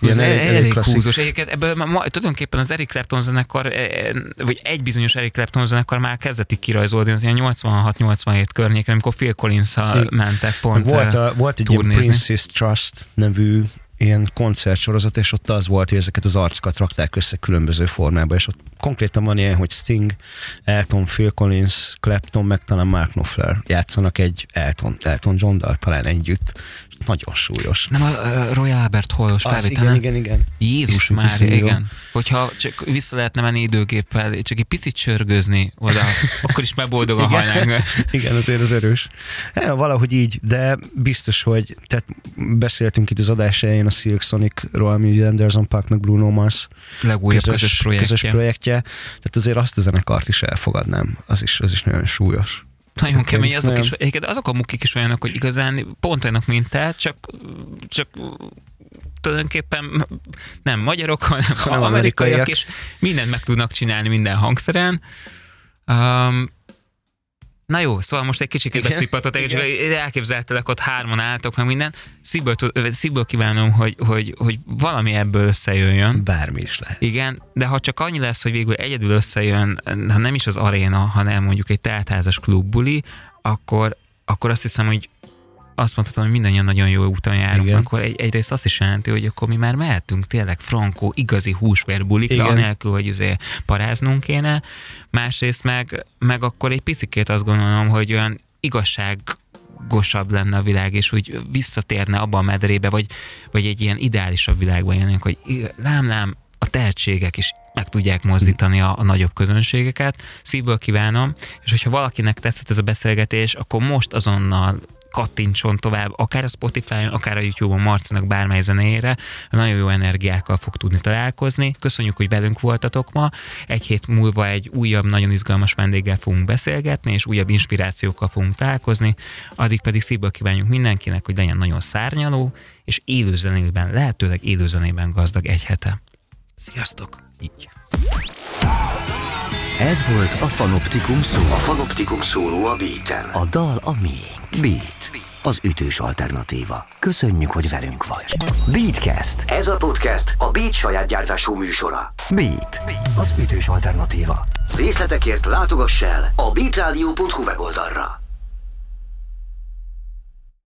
[SPEAKER 3] Ilyen
[SPEAKER 2] elég,
[SPEAKER 3] elég-
[SPEAKER 2] elég,
[SPEAKER 3] klasszik.
[SPEAKER 2] húzós. Egyébként ebből ma, tulajdonképpen az Eric Clapton zenekar, eh, vagy egy bizonyos Eric Clapton zenekar már kezdett így kirajzolódni, az ilyen 86-87 környéken, amikor Phil collins mentek pont.
[SPEAKER 3] Volt,
[SPEAKER 2] eh,
[SPEAKER 3] a, volt egy ilyen
[SPEAKER 2] turnézni.
[SPEAKER 3] Princess Trust nevű ilyen koncertsorozat, és ott az volt, hogy ezeket az arcokat rakták össze különböző formába, és ott konkrétan van ilyen, hogy Sting, Elton, Phil Collins, Clapton, meg talán Mark Knopfler játszanak egy Elton, Elton John-dal talán együtt. Nagyon súlyos.
[SPEAKER 2] Nem a uh, Royal Albert Hallos
[SPEAKER 3] Az,
[SPEAKER 2] felvételen?
[SPEAKER 3] igen, igen, igen.
[SPEAKER 2] Jézus már, igen. Hogyha csak vissza lehetne menni időgéppel, csak egy picit csörgözni oda, akkor is már boldogan
[SPEAKER 3] Igen.
[SPEAKER 2] halnánk.
[SPEAKER 3] Igen, azért az erős. Ja, valahogy így, de biztos, hogy tehát beszéltünk itt az adás elején a Silk Sonicról, ami ugye Anderson Paak meg Bruno Mars
[SPEAKER 2] Legújabb közös, projektje.
[SPEAKER 3] közös projektje. Tehát azért azt a zenekart is elfogadnám. Az is, az is nagyon súlyos.
[SPEAKER 2] Nagyon kemény, azok
[SPEAKER 3] Nem.
[SPEAKER 2] is, egyébként azok a mukik is olyanok, hogy igazán pont olyanok, mint te, csak, csak tulajdonképpen nem magyarok, hanem,
[SPEAKER 3] Hanem
[SPEAKER 2] amerikaiak. és mindent meg tudnak csinálni minden hangszeren. Um, Na jó, szóval most egy kicsit beszippatott, elképzeltelek, ott hárman álltok, meg minden. Szívből, szívből kívánom, hogy, hogy, hogy valami ebből összejöjjön.
[SPEAKER 3] Bármi is lehet.
[SPEAKER 2] Igen, de ha csak annyi lesz, hogy végül egyedül összejön, ha nem is az aréna, hanem mondjuk egy teltházas klubbuli, akkor, akkor azt hiszem, hogy azt mondhatom, hogy mindannyian nagyon jó úton járunk,
[SPEAKER 3] Igen.
[SPEAKER 2] akkor egy, egyrészt azt is jelenti, hogy akkor mi már mehetünk tényleg frankó, igazi húsvérbulikra,
[SPEAKER 3] Igen.
[SPEAKER 2] anélkül, hogy azért paráznunk kéne. Másrészt meg, meg akkor egy picikét azt gondolom, hogy olyan igazságosabb lenne a világ, és hogy visszatérne abba a medrébe, vagy, vagy egy ilyen ideálisabb világban élnénk, hogy lám-lám, a tehetségek is meg tudják mozdítani a, a nagyobb közönségeket. Szívből kívánom, és hogyha valakinek tetszett ez a beszélgetés, akkor most azonnal kattintson tovább, akár a Spotify-on, akár a YouTube-on Marcinak bármely zenéjére, nagyon jó energiákkal fog tudni találkozni. Köszönjük, hogy velünk voltatok ma. Egy hét múlva egy újabb, nagyon izgalmas vendéggel fogunk beszélgetni, és újabb inspirációkkal fogunk találkozni. Addig pedig szívből kívánjuk mindenkinek, hogy legyen nagyon szárnyaló, és élőzenében, lehetőleg élőzenében gazdag egy hete. Sziasztok!
[SPEAKER 3] Így.
[SPEAKER 1] Ez volt a Fanoptikum szó. A Fanoptikum szóló a Beaten. A dal a miénk. Beat. Az ütős alternatíva. Köszönjük, hogy velünk vagy. Beatcast. Ez a podcast a Beat saját gyártású műsora. Beat. Az ütős alternatíva. Részletekért látogass el a beatradio.hu weboldalra.